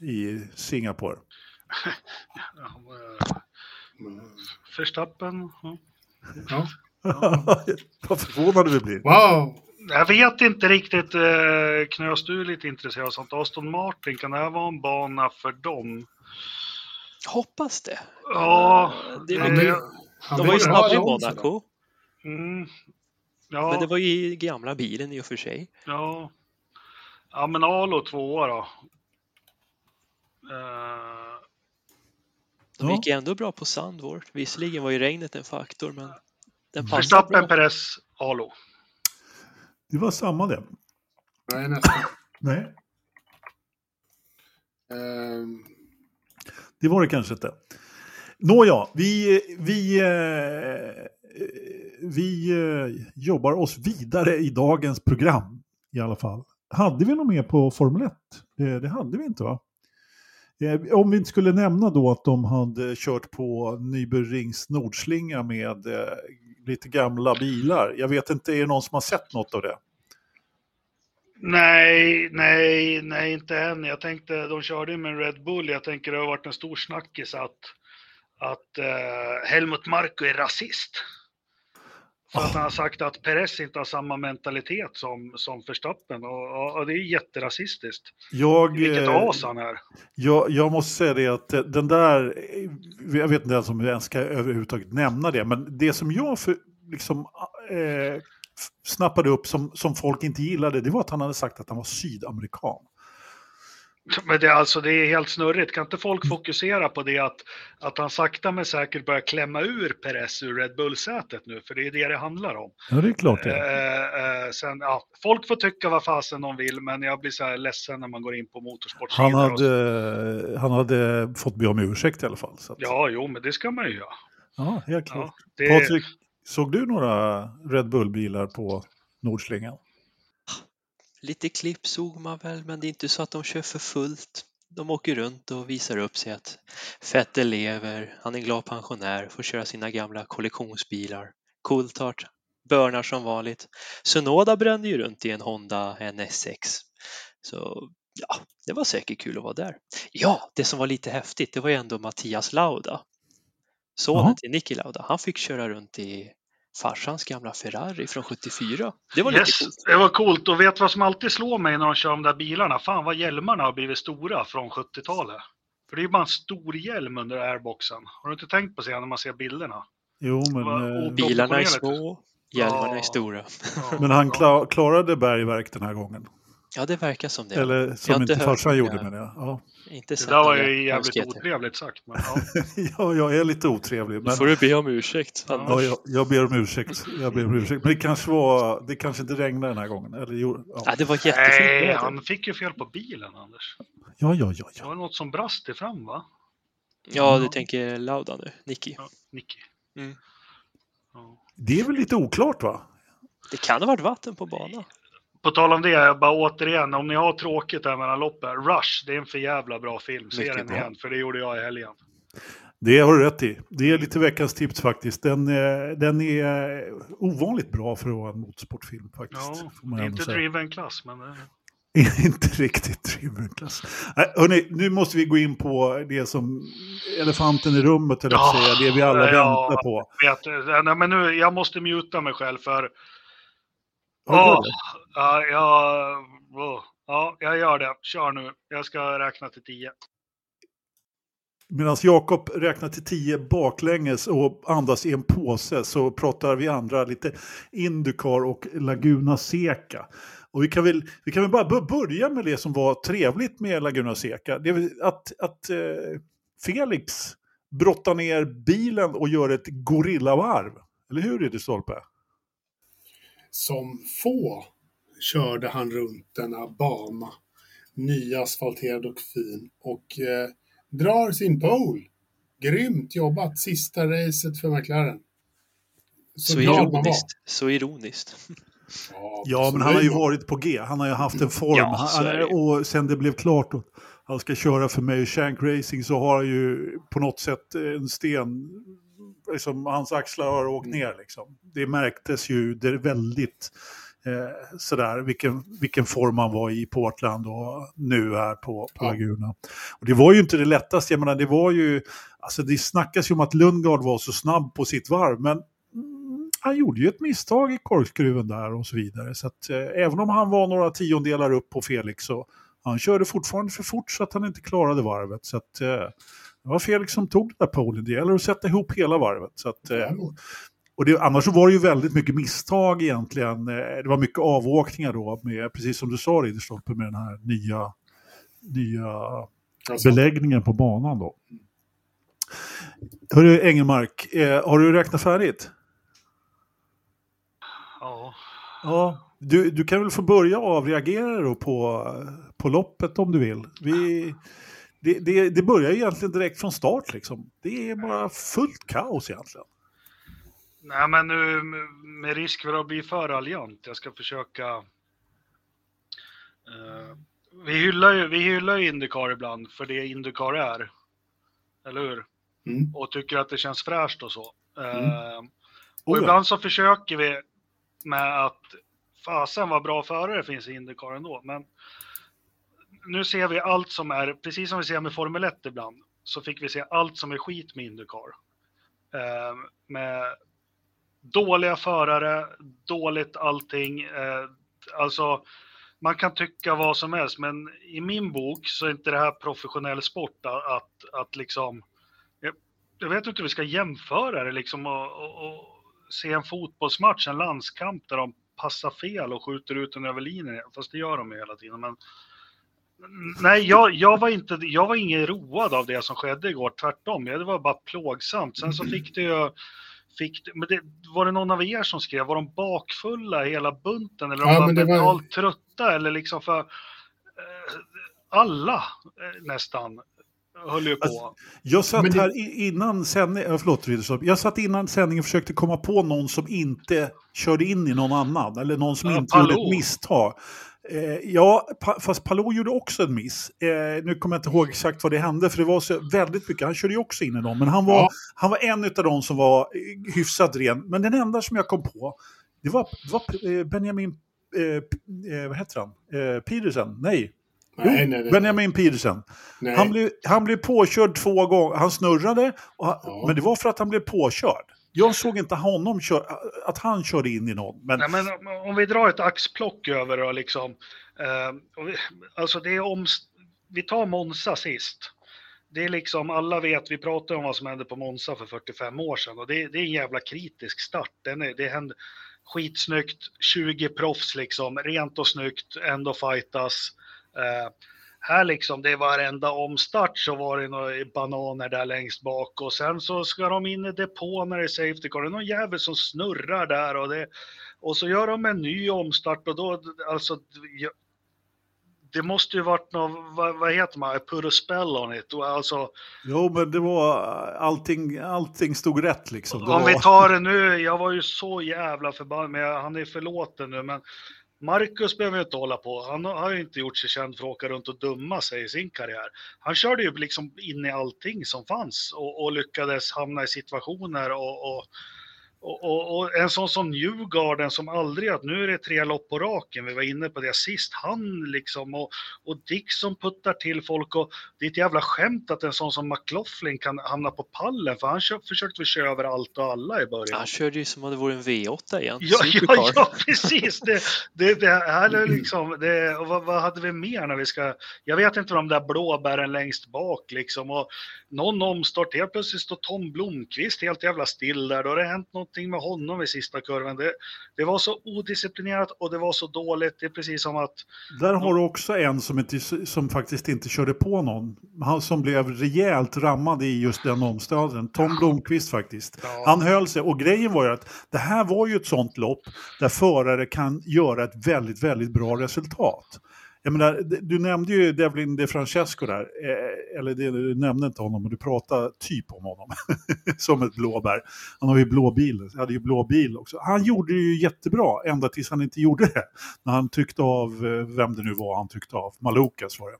I Singapore? Ja, eh. Ja. ja. Vad förvånade vi blir. Wow! Jag vet inte riktigt, eh, Knös, du är lite intresserad av sånt. Aston Martin, kan det här vara en bana för dem? Hoppas det. Ja, det det, han De var ju snabba i. Monaco, mm, ja, men det var ju gamla bilen i och för sig. ja. ja, men Alo tvåa då. Eh, De Ja. gick ändå bra på Sandvort. Visserligen var ju regnet en faktor, men den passade Verstappen. Perez, Alo. Det var samma det. Nej, nästan. Nej. Ehm, Det var det kanske inte. Nåja, vi, vi, eh, vi eh, jobbar oss vidare i dagens program i alla fall. Hade vi något mer på Formel 1? Det, det hade vi inte va? Eh, Om vi inte skulle nämna då att de hade kört på Nyberings Nordslinga med eh, lite gamla bilar. Jag vet inte, är det någon som har sett något av det? Nej, nej, nej, inte än. Jag tänkte, de körde ju med en Red Bull. Jag tänker det har varit en stor snackis att, att eh, Helmut Marko är rasist. För att han har sagt att Perez inte har samma mentalitet som, som Verstappen och, och, det är jätterasistiskt. Jag, Vilket eh, as han är. jag, jag måste säga det att eh, den där, jag vet inte ens om jag ens ska överhuvudtaget nämna det, men det som jag för, liksom, eh, snappade upp som, som folk inte gillade, det var att han hade sagt att han var sydamerikan. Men det, är alltså, det är helt snurrigt. Kan inte folk fokusera på det att, att han sakta men säkert börjar klämma ur Perez ur Red Bull-sätet nu? För det är det det handlar om. Ja, det är klart det. Eh, eh, sen, ja, folk får tycka vad fasen de vill, men jag blir så här ledsen när man går in på motorsportsidor. Han hade, han hade fått be om ursäkt i alla fall. Att, Ja, jo, men det ska man ju göra. ja, helt klart. Ja, det, Patrik, såg du några Red Bull-bilar på Nordslingan? Lite klipp såg man väl, men det är inte så att de kör för fullt. De åker runt och visar upp sig att Fettel lever, han är en glad pensionär, får köra sina gamla kollektionsbilar. Coulthard börnar som vanligt. Sunoda brände ju runt i en Honda NSX. Så ja, det var säkert kul att vara där. Ja, det som var lite häftigt, det var ju ändå Mattias Lauda. Sonen till Niki Lauda, han fick köra runt i farsans gamla Ferrari från 74. Det var lite yes, coolt. det var coolt. Och vet vad som alltid slår mig när de kör de där bilarna? Fan vad hjälmarna har blivit stora från 70-talet. För det är ju bara en stor hjälm under airboxen. Har du inte tänkt på det när man ser bilderna? Jo, men, eh, Bilarna är små, hjälmarna är Ja. stora. Ja, men han klarade bergverk den här gången. Ja, det verkar som det. Eller Jag som har inte farsan gjorde menar jag. Ja. Inte Det där var ju jävligt konstigheter. otrevligt sagt. Men, ja. ja, jag är lite otrevlig. Då Men, får du be om ursäkt. Ja. ja, jag, jag ber om ursäkt. Jag ber om ursäkt. Men det kanske, var, det kanske inte regnade den här gången. Eller, Ja, ja. det var jättefint Nej, han fick ju fel på bilen, Anders. ja, ja, ja, Det ja. var något som brast i fram, va? Ja, du tänker Lauda nu, Nicky. Ja, Nicky. Mm. Ja. Det är väl lite oklart va? Det kan ha varit vatten på banan. På tal om det, jag bara återigen, om ni har tråkigt där mellan loppen, Rush, det är en för jävla bra film. Se den igen, för det gjorde jag i helgen. Det har du rätt i. Det är lite veckans tips faktiskt. Den, eh, den är ovanligt bra för att vara en motorsportfilm faktiskt. Ja, inte säga. driven klass, men... eh, inte riktigt driven klass. Nej, hörni, nu måste vi gå in på det som elefanten i rummet, eller Ja, säga, det vi alla ja. väntar på. Vet, nej, men nu, jag måste muta mig själv för... Det? ja, åh, ja, jag gör det. Kör nu. Jag ska räkna till tio. Medan Jakob räknar till tio baklänges och andas i en påse så pratar vi andra lite Indycar och Laguna Seca. Och vi kan väl, vi kan väl bara börja med det som var trevligt med Laguna Seca. Det är att, att eh, Felix brottar ner bilen och gör ett gorillavarv. Eller hur Ridderstolpe? Som få körde han runt denna bana, nyasfalterad och fin, och eh, drar sin pole. Grymt jobbat, sista racet för McLaren. Så, Så ironiskt. Så ironiskt. Ja, Ja, men han har ju varit på G. Han har ju haft en form. Ja, han, och sen det blev klart att han ska köra för mig Shank Racing så har han ju på något sätt en sten, liksom, hans axlar har åkt Mm. ner liksom. Det märktes ju, det är väldigt eh, sådär, vilken, vilken form han var i Portland och nu här på, på Ja. Laguna. Och det var ju inte det lättaste, jag menar det var ju, alltså det snackas ju om att Lundgard var så snabb på sitt varv, men mm, han gjorde ju ett misstag i korkskruven där och så vidare. Så att, eh, även om han var några tiondelar upp på Felix så han körde fortfarande för fort så att han inte klarade varvet. Så att, eh, det var Felix som tog den där polen. Det gäller att sätta ihop hela varvet. Så att, eh, Ja, och det, annars så var det ju väldigt mycket misstag egentligen. Eh, Det var mycket avåkningar då, med, precis som du sa Ridderstolpe, med den här nya, nya alltså, beläggningen på banan då. Hörru Engelmark, eh, har du räknat färdigt? Ja. Ja, du, du kan väl få börja avreagera då på, på loppet om du vill. Vi, det, det, det börjar egentligen direkt från start liksom. Det är bara fullt kaos egentligen. Nej, men nu med risk för att bli för raljant, jag ska försöka eh, vi hyllar ju, vi hyllar ju Indycar ibland för det Indycar är. Eller hur? Mm. Och tycker att det känns fräscht och så. Mm. Eh, och Oh ja. ibland så försöker vi med att fasen vad bra förare finns i Indycar ändå. Men nu ser vi allt som är, precis som vi ser med Formel 1 ibland, så fick vi se allt som är skit med Indycar. Eh, med dåliga förare, dåligt allting. Eh, alltså, man kan tycka vad som helst, men i min bok så är inte det här professionell sport att, att, liksom... Jag, jag vet inte hur vi ska jämföra det liksom och, och, och se en fotbollsmatch, en landskamp där de passar fel och skjuter ut den över linjen, fast det gör de ju hela tiden. Men, nej, jag, jag, var inte, jag var ingen road av det som skedde igår, tvärtom. Det var bara plågsamt. Sen så fick det ju Fick, men det, var det någon av er som skrev, var de bakfulla hela bunten eller Ja, de var det var- trötta eller liksom för eh, alla eh, nästan höll ju på. Alltså, Jag satt det- här innan sändningen, förlåt Ridderstolpe, jag satt innan sändningen och försökte komma på någon som inte körde in i någon annan, eller någon som Ja, inte gjorde Palou. ett misstag. Eh, ja, pa, fast Palou gjorde också en miss. Eh, nu kommer jag inte ihåg exakt vad det hände, för det var så väldigt mycket. Han körde ju också in i någon, men han var, Ja. han var en av de som var eh, hyfsat ren. Men den enda som jag kom på, det var, det var eh, Benjamin, eh, eh, vad heter han? Petersen? Nej. Jo, Nej, nej, nej. Benjamin Petersen. Nej. Han blev, han blev påkörd två gånger. Han snurrade, han, Ja. men det var för att han blev påkörd. Jag såg inte honom kör, att han körde in i någon. Men Nej, men om- vi drar ett axplock över då liksom. Eh, vi, alltså det är om, vi tar Monza sist. Det är liksom, alla vet, vi pratade om vad som hände på Monza för 45 år sedan och det, det är en jävla kritisk start. Den är, det hände skitsnyggt, 20 proffs liksom, rent och snyggt, ändå fightas. Eh, här liksom, det är varenda omstart så var det några bananer där längst bak och sen så ska de in i depå när det är safety car. Det är någon jävel som snurrar där och det och så gör de en ny omstart och då, alltså, det måste ju varit något, vad, vad heter man, put a spell on it. Alltså, jo, men det var allting, allting stod rätt liksom. Om vi var, tar det nu, jag var ju så jävla förbannad, men jag- han är förlåten nu, men Marcus behöver ju inte hålla på. Han har ju inte gjort sig känd för att åka runt och dumma sig i sin karriär. Han körde ju liksom in i allting som fanns och, och lyckades hamna i situationer och, och och, och, och en sån som Newgarden som aldrig, att nu är det tre lopp på raken, vi var inne på det sist, han liksom och, och Dixon puttar till folk och det är ett jävla skämt att en sån som McLaughlin kan hamna på pallen för han kör, försökte väl köra över allt och alla i början. Han körde ju som om det vore en V8 igen. Ja, ja, ja, precis. Det, det, det här är liksom, det, och vad, vad hade vi mer när vi ska, jag vet inte de där blåbären längst bak liksom och någon omstart, helt plötsligt står Tom Blomqvist helt jävla still där, då har det hänt någonting med honom i sista kurvan. Det, det var så odisciplinerat och det var så dåligt, det är precis som att, där har du också en som, inte, som faktiskt inte körde på någon. Han som blev rejält rammad i just den omstaden. Tom Blomqvist faktiskt. Ja. Han höll sig och grejen var ju att det här var ju ett sånt lopp där förare kan göra ett väldigt, väldigt bra resultat. Jag menar, du nämnde ju Devlin De Francesco där, eh, eller du nämnde inte honom, men du pratade typ om honom som ett blåbär. Han har ju blå bil, hade ju blå bil också. Han gjorde det ju jättebra ända tills han inte gjorde det. När han tyckte av, eh, vem det nu var han tyckte av, Malukas var det.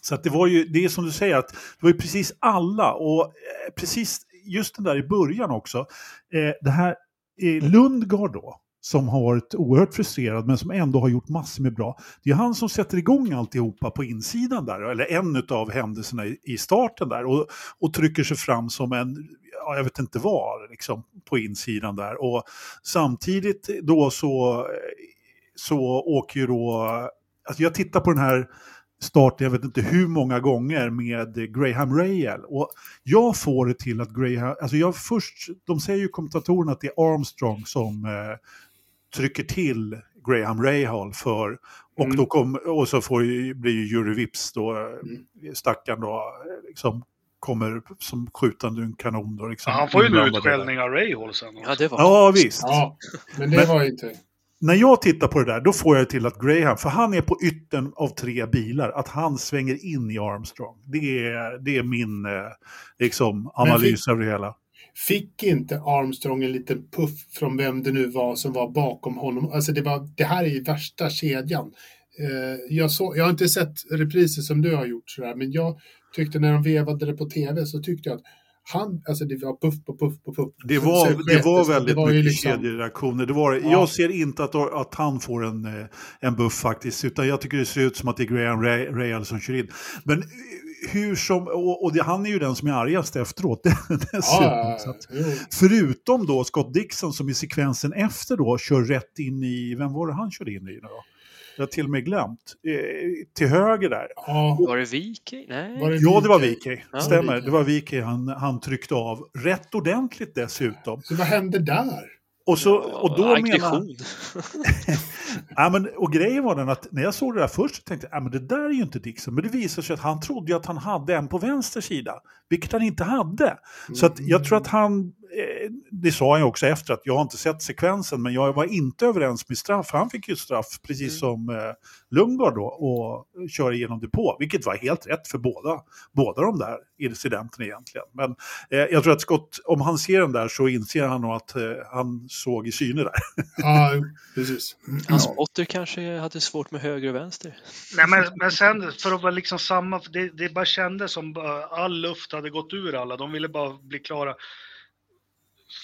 Så att det var ju, det är som du säger, att det var ju precis alla och eh, precis just den där i början också. Det här eh, Lundgard då, som har varit oerhört frustrerad men som ändå har gjort massor med bra. Det är han som sätter igång alltihopa på insidan där, eller en av händelserna i, starten där och, och trycker sig fram som en, ja, jag vet inte vad, liksom på insidan där. Och samtidigt då så, så åker ju då, alltså jag tittar på den här starten, jag vet inte hur många gånger med Graham Rahal. Och jag får det till att Graham, alltså jag först, de säger ju kommentatorerna att det är Armstrong som eh, trycker till Graham Rahal för, och, Mm. då kom, och så får blir ju Jury Vips då, mm. stackaren då, liksom kommer som skjutande en kanon. Då, liksom, han får ju en utskällning av Rahal sen. Ja, det var Ja, visst. Ja, men det Men- var ju inte... När jag tittar på det där, då får jag till att Graham, för han är på yttern av tre bilar, att han svänger in i Armstrong. Det är, det är min eh, liksom, analys av det hela. Fick inte Armstrong en liten puff från vem det nu var som var bakom honom? Alltså det, var, det här är ju värsta kedjan. Eh, jag, så, jag har inte sett repriser som du har gjort sådär, men jag tyckte när de vevade det på tv så tyckte jag att han, alltså det var puff på puff på puff. Det var, det var väldigt det var mycket liksom- kedjereaktioner. Det var. Ja. Jag ser inte att, att han får en, eh, en buff faktiskt, utan jag tycker det ser ut som att det är Graham Ray, Real som kör in. Men eh, hur som, och, och det, han är ju den som är argast efteråt dessutom. Ja, så att, förutom då Scott Dixon som i sekvensen efter då kör rätt in i, vem var det han körde in i nu då? Jag har till och med glömt. Eh, till höger där. ja, Var det Viking? Nej. var det Ja, det var Viking? Vicky. Ja, Stämmer, det var Vicky han, han tryckte av. Rätt ordentligt dessutom. Så vad hände där? Och, så, och då menar... Ja, men, och grejen var den att när jag såg det där först så tänkte jag, ja, men det där är ju inte Dixon. Men det visade sig att han trodde att han hade en på vänster sida, vilket han inte hade. Så att jag tror att han, det sa han ju också efter, att jag har inte sett sekvensen, men jag var inte överens med straff. Han fick ju straff, precis Mm. som eh, Lundgard då, och köra igenom depå, vilket var helt rätt för båda, båda de där incidenterna egentligen. Men eh, jag tror att Scott, om han ser den där så inser han nog att eh, han såg i syne där. Ja, precis. Hans Potter kanske hade svårt med höger och vänster. Nej, men, men sen för att vara liksom samma, det, det bara kändes som bara all luft hade gått ur alla. De ville bara bli klara.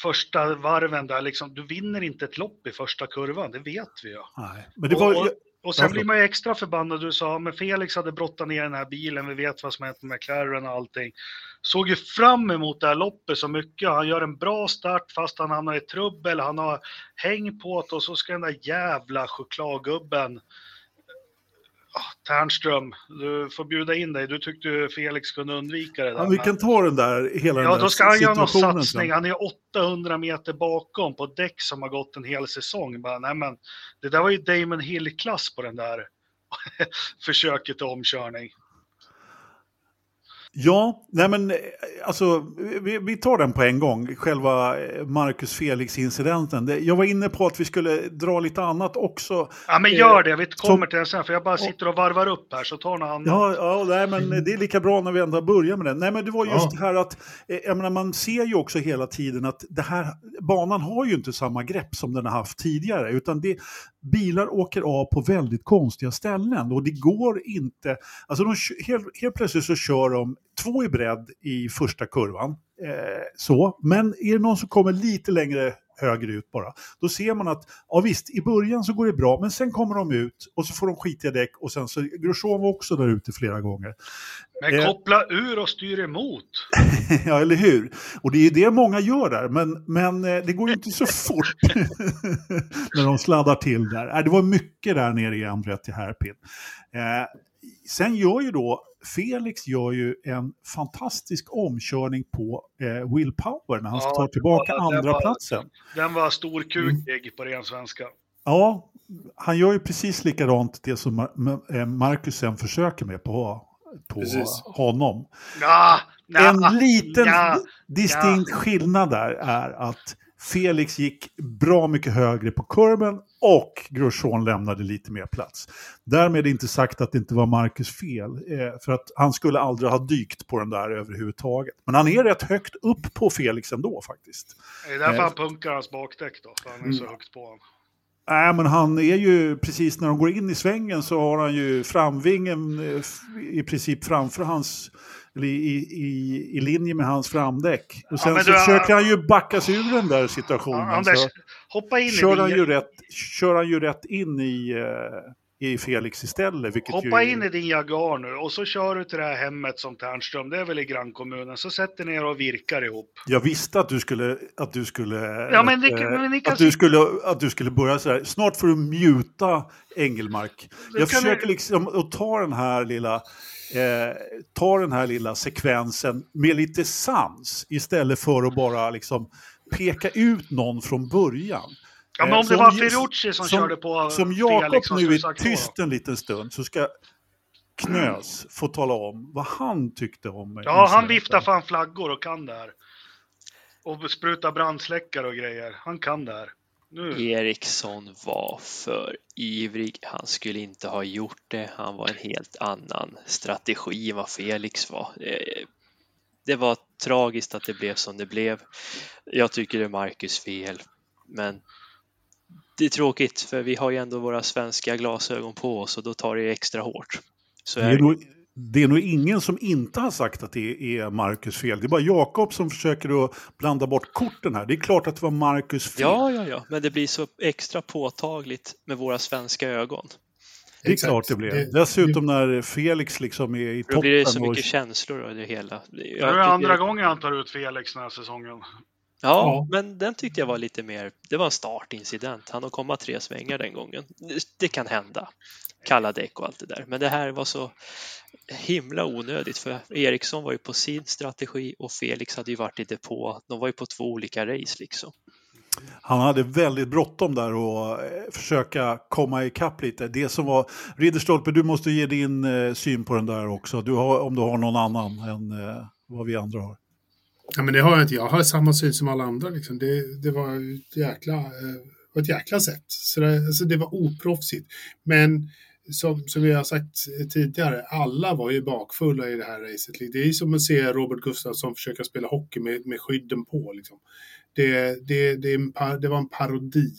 Första varven där liksom, du vinner inte ett lopp i första kurvan, det vet vi ju. Nej. Men det var, Och- Och sen blir man ju extra förbannad. Du sa, men Felix hade brottat ner den här bilen, vi vet vad som hänt med McLaren och allting. Såg ju fram emot det här loppet så mycket. Han gör en bra start fast han hamnar i trubbel. Han har häng på det och så ska den där jävla chokladgubben Ternström, du får bjuda in dig. Du tyckte Felix kunde undvika det där. Ja, vi kan ta den där, hela den Ja, där då ska han göra någon satsning. Han är 800 meter bakom på däck som har gått en hel säsong. Bara, nej, men, det där var ju Damon Hill-klass på den där försöket till omkörning. Ja, nej men eh, alltså vi, vi tar den på en gång, själva eh, Marcus Felix-incidenten. Jag var inne på att vi skulle dra lite annat också. Ja, men Eh, gör det. Vi kommer till det sen, för jag bara sitter och varvar upp här, så ta något annat. Ja, ja nej, men det är lika bra när vi ändå börjar med den. Nej, men det var just Ja. det här att, jag menar, man ser ju också hela tiden att det här, banan har ju inte samma grepp som den har haft tidigare, utan det, bilar åker av på väldigt konstiga ställen och det går inte, alltså de, helt, helt plötsligt så kör de två i bredd i första kurvan, eh, så, men är det någon som kommer lite längre höger ut bara, då ser man att, ja visst, i början så går det bra, men sen kommer de ut och så får de skitiga däck och sen så, Grosjean var också där ute flera gånger. Men Eh. koppla ur och styr emot. ja, eller hur? Och det är ju det många gör där, men, men eh, det går ju inte så fort när de sladdar till där. Äh, Det var mycket där nere i Andretti Hairpin. Eh, sen gör ju då Felix gör ju en fantastisk omkörning på eh, Will Power när han Ja, tar tillbaka det andra var- platsen. Den var storkukig på ren svenska. Ja, han gör ju precis likadant det som eh, Marcus sen försöker med på, på Precis. honom. Ja, ja, en liten ja, distinkt skillnad där är att Felix gick bra mycket högre på kurven och Grosjean lämnade lite mer plats. Därmed inte sagt att det inte var Marcus fel, eh, för att han skulle aldrig ha dykt på den där överhuvudtaget. Men han är rätt högt upp på Felix ändå faktiskt. Det är därför Eh. han punkar hans bakdäck då, för han är så Mm. högt på honom. Nej, men han är ju precis när de går in i svängen så har han ju framvingen eh, i princip framför hans, eller i, i, i linje med hans framdäck. Och sen men så du- försöker han ju backa sig ur den där situationen. Ja, Anders, så hoppa in, kör, han i ju din, rätt, kör han ju rätt in i, eh, i Felix istället. Vilket hoppa ju, in i din Jaguar nu och så kör du till det här hemmet som Ternström, det är väl i grannkommunen, så sätter ner och virkar ihop. Jag visste att du skulle, att du skulle, Ja, men det- eh, men ni kan att, du skulle att du skulle börja så här. Snart får du mjuta Engelmark. Det Jag försöker du- liksom att ta den här lilla eh, ta den här lilla sekvensen med lite sans istället för att bara liksom peka ut någon från början. Ja, men Eh, om det som var Ferrucci som, som- körde på Som Jakob nu är då? tyst en liten stund så ska Knös få tala om vad han tyckte om Ja, han viftar fan flaggor och kan det här. Och sprutar brandsläckare och grejer. Han kan det här. Nu. Eriksson var för ivrig. Han skulle inte ha gjort det. Han var en helt annan strategi än vad Felix var. Eh, Det var tragiskt att det blev som det blev. Jag tycker det är Marcus fel, men det är tråkigt för vi har ju ändå våra svenska glasögon på oss och då tar det extra hårt. Så det, är nog, det är nog ingen som inte har sagt att det är Marcus fel. Det är bara Jakob som försöker att blanda bort korten här. Det är klart att det var Marcus fel. Ja, ja, ja, men det blir så extra påtagligt med våra svenska ögon. Det är Exakt. klart det blir. Det, Dessutom det, när Felix liksom är i toppen. Då blir det så mycket och... känslor och det hela. Det är andra gången han tar ut Felix den här säsongen. Ja, ja, men den tyckte jag var lite mer, det var en startincident. Han har komma tre svängar den gången. Det kan hända. Kalla däck och allt det där. Men det här var så himla onödigt för Eriksson var ju på sin strategi och Felix hade ju varit i depå. De var ju på två olika race liksom. Han hade väldigt bråttom där och eh, försöka komma ikapp lite. Det som var, Ridderstolpe, du måste ge din eh, syn på den där också, du har, om du har någon annan än eh, vad vi andra har. Ja, men det har jag inte. Jag har samma syn som alla andra. Liksom. Det, det var ett jäkla, eh, ett jäkla sätt. Så det, alltså, det var oproffsigt. Men som, som vi har sagt tidigare, alla var ju bakfulla i det här racet. Det är som att se Robert Gustafsson försöka spela hockey med, med skydden på. Liksom. Det, det, det, det var en parodi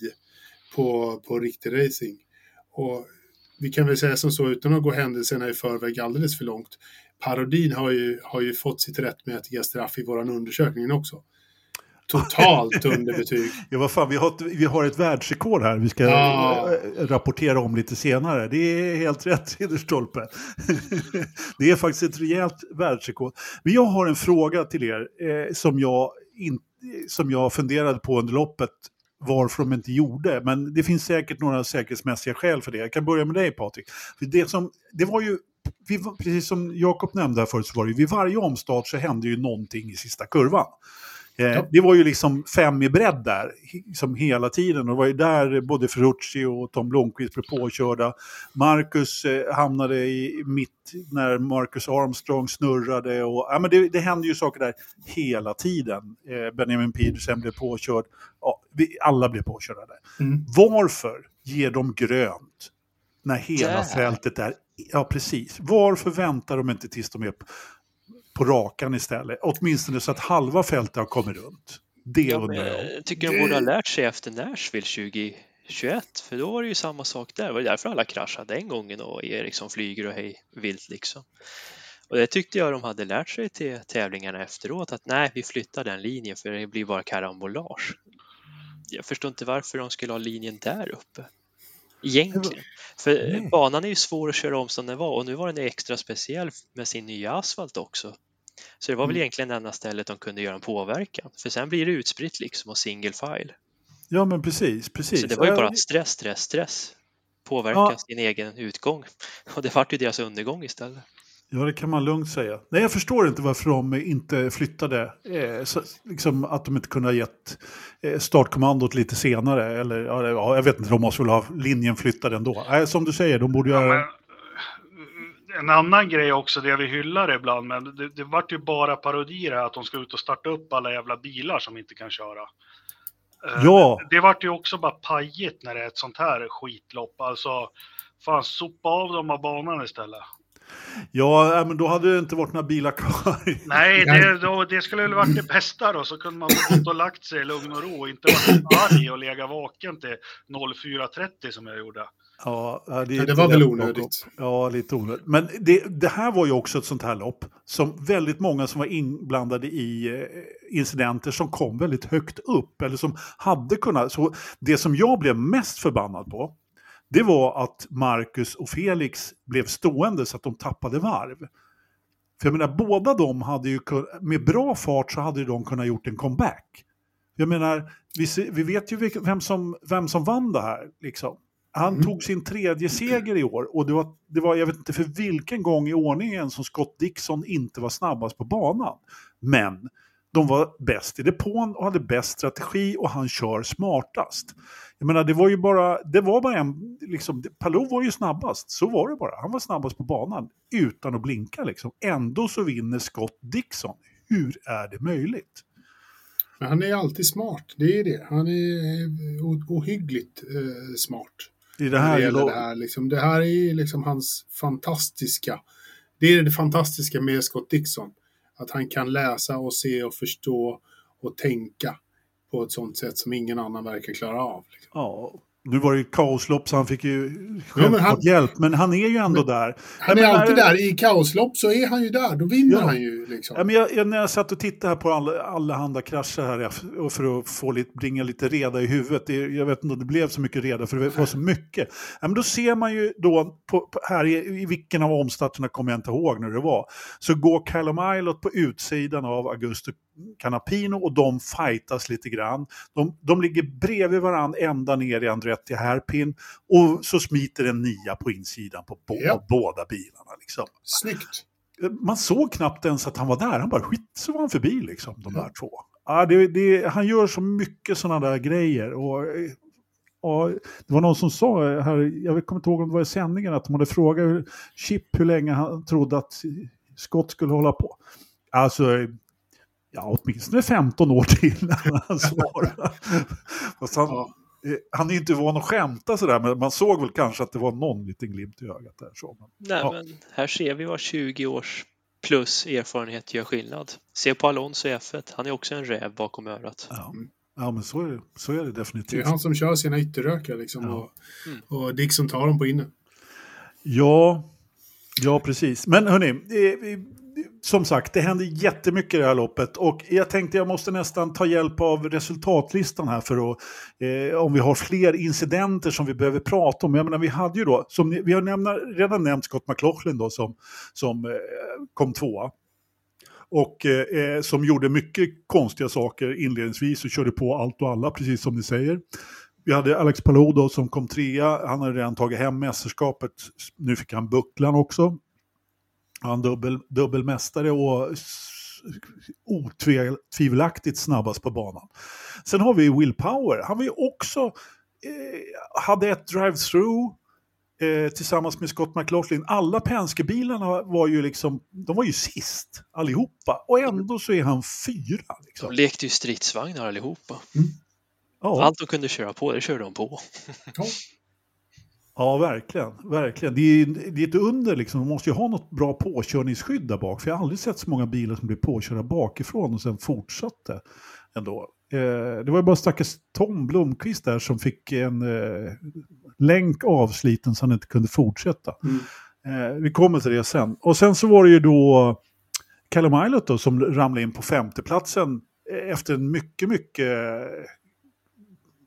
på, på riktig racing. Och vi kan väl säga som så, utan att gå händelserna i förväg alldeles för långt, parodin har ju, har ju fått sitt rättmätiga straff i vår undersökning också. Totalt underbetyg. ja, vad fan, vi har, vi har ett världsrekord här vi ska ja. Eh, rapportera om lite senare. Det är helt rätt, Ridderstolpe. det är faktiskt ett rejält världsrekord. Men jag har en fråga till er eh, som, jag in, som jag funderade på under loppet varför de inte gjorde. Men det finns säkert några säkerhetsmässiga skäl för det. Jag kan börja med dig Patrik. För det, som, det var ju vi, precis som Jakob nämnde här förut, så var det vid varje omstart så hände ju någonting i sista kurvan. Eh, ja. Det var ju liksom fem i bredd där, som hela tiden. Och det var ju där både Ferrucci och Tom Blomqvist blev påkörda. Marcus eh, hamnade i mitt när Marcus Armstrong snurrade. Och, ja, men det, det hände ju saker där hela tiden. Eh, Benjamin Petersen blev påkörd. Ja, vi, alla blev påkörda där. Mm. Varför ger de grönt när hela yeah. fältet är Ja, precis. Varför väntar de inte tills de är på rakan istället? Åtminstone så att halva fältet har kommit runt. Det ja, undrar jag. Jag tycker de borde ha lärt sig efter Nashville 2021, för då var det ju samma sak där. Det var därför alla kraschade den gången och Eriksson flyger och hej vilt liksom. Och det tyckte jag de hade lärt sig till tävlingarna efteråt att nej, vi flyttar den linjen för det blir bara karambolage. Jag förstår inte varför de skulle ha linjen där uppe. Egentligen. För Nej. banan är ju svår att köra om som den var och nu var den extra speciell med sin nya asfalt också. Så det var väl mm. egentligen det enda stället de kunde göra en påverkan. För sen blir det utspritt liksom och single file. Ja men precis, precis. Så det var ju bara stress, stress, stress. Påverka ja. sin egen utgång. Och det vart ju deras undergång istället. Ja, det kan man lugnt säga. Nej, jag förstår inte varför de inte flyttade. Eh, så, liksom att de inte kunde ha gett eh, startkommandot lite senare. Eller, ja, jag vet inte, de måste väl ha linjen flyttad ändå. Nej, som du säger, de borde göra... Ja, en annan grej också, det vi hyllar ibland, men det, det vart ju bara parodier här att de ska ut och starta upp alla jävla bilar som inte kan köra. Eh, ja. Det, det vart ju också bara pajigt när det är ett sånt här skitlopp. Alltså, fan, sopa av dem av banan istället. Ja, men då hade det inte varit några bilar kvar. Nej, det, då, det skulle väl varit det bästa då. Så kunde man gått och lagt sig i lugn och ro och inte varit arg och lägga vaken till 04.30 som jag gjorde. Ja, det, det var väl onödigt. Ja, lite onödigt. Men det, det, här var ju också ett sånt här lopp som väldigt många som var inblandade i eh, incidenter som kom väldigt högt upp. Eller som hade kunnat... Så det som jag blev mest förbannad på, det var att Marcus och Felix blev stående så att de tappade varv. För jag menar, båda de hade ju, med bra fart så hade de kunnat gjort en comeback. Jag menar, vi, vi vet ju vem som, vem som vann det här. Liksom. Han mm. tog sin tredje seger i år och det var, det var, jag vet inte för vilken gång i ordningen som Scott Dixon inte var snabbast på banan. Men de var bäst i depån och hade bäst strategi och han kör smartast. Jag menar, det var ju bara, det var bara en, liksom, Palou var ju snabbast, så var det bara. Han var snabbast på banan utan att blinka liksom. Ändå så vinner Scott Dixon. Hur är det möjligt? Men han är alltid smart, det är det. Han är eh, ohyggligt eh, smart. I det här, det, här, liksom, det här är liksom hans fantastiska, det är det fantastiska med Scott Dixon. Att han kan läsa och se och förstå och tänka på ett sånt sätt som ingen annan verkar klara av. Liksom. Ja, nu var det ju kaoslopp så han fick ju men han- hjälp, men han är ju ändå där. Han är men alltid när- där. I kaoslopp så är han ju där. Då vinner Ja. han ju. Liksom. Ja, men jag, jag, när jag satt och tittade här på alla, alla handa krascher här och för att få lite, bringa lite reda i huvudet, det, jag vet inte om det blev så mycket reda för det var så mycket. Ja, men då ser man ju då, på, på, här i, i vilken av omstarterna kommer jag inte ihåg när det var, så går Callum Ilott på utsidan av Augusto Canapino och de fightas lite grann. De, de ligger bredvid varandra ända ner i Andretti Hairpin och så smiter en nia på insidan på bo, Ja. båda bilarna. Liksom Snyggt. man såg knappt ens att han var där. Han bara skit så var han förbi liksom, de Ja. där två. Ja, det, det, han gör så mycket sådana där grejer. Och, ja, det var någon som sa här, jag kommer inte ihåg om det var i sändningen, att de hade frågat Chip hur länge han trodde att Scott skulle hålla på. Alltså, ja, åtminstone 15 år till när han svarade. Fast han, Ja. eh, han är inte van att skämta sådär, men man såg väl kanske att det var någon liten glimt i ögat där. Så. Men, Nej, Ja. men här ser vi vad 20 års plus erfarenhet gör skillnad. Se på Alonso i F1. Han är också en räv bakom örat. Ja, ja men så är det, så är det Det är definitivt. han som kör sina ytterrökar liksom. Ja. Och, Mm. och som tar dem på inne. Ja, ja precis. Men hörni, eh, som sagt, det händer jättemycket i det här loppet och jag tänkte jag måste nästan ta hjälp av resultatlistan här för att, eh, om vi har fler incidenter som vi behöver prata om. Jag menar, vi hade ju då, som ni, vi har nämna, redan nämnt Scott McLaughlin då som, som eh, kom tvåa. Och eh, eh som gjorde mycket konstiga saker inledningsvis och körde på allt och alla, precis som ni säger. Vi hade Alex Palou då som kom trea. Han hade redan tagit hem mästerskapet. Nu fick han bucklan också. Han dubbel, dubbelmästare och otvivelaktigt snabbast på banan. Sen har vi Will Power. Han var ju också, eh, hade ett drive-through eh, tillsammans med Scott McLaughlin. Alla Penske-bilarna var ju liksom, de var ju sist allihopa. Och ändå så är han fyra. De Liksom. lekte ju stridsvagnar allihopa. Ja. Allt de kunde köra på, det körde de på. Ja. Verkligen. verkligen. Det, är, det är ett under, liksom. man måste ju ha något bra påkörningsskydd där bak. För jag har aldrig sett så många bilar som blev påkörda bakifrån och sen fortsatte ändå. Eh, det var ju bara stackars Tom Blomqvist där som fick en eh, länk avsliten så han inte kunde fortsätta. Mm. Eh, vi kommer till det sen. Och sen så var det ju då Callum Ilott då som ramlade in på femteplatsen efter en mycket, mycket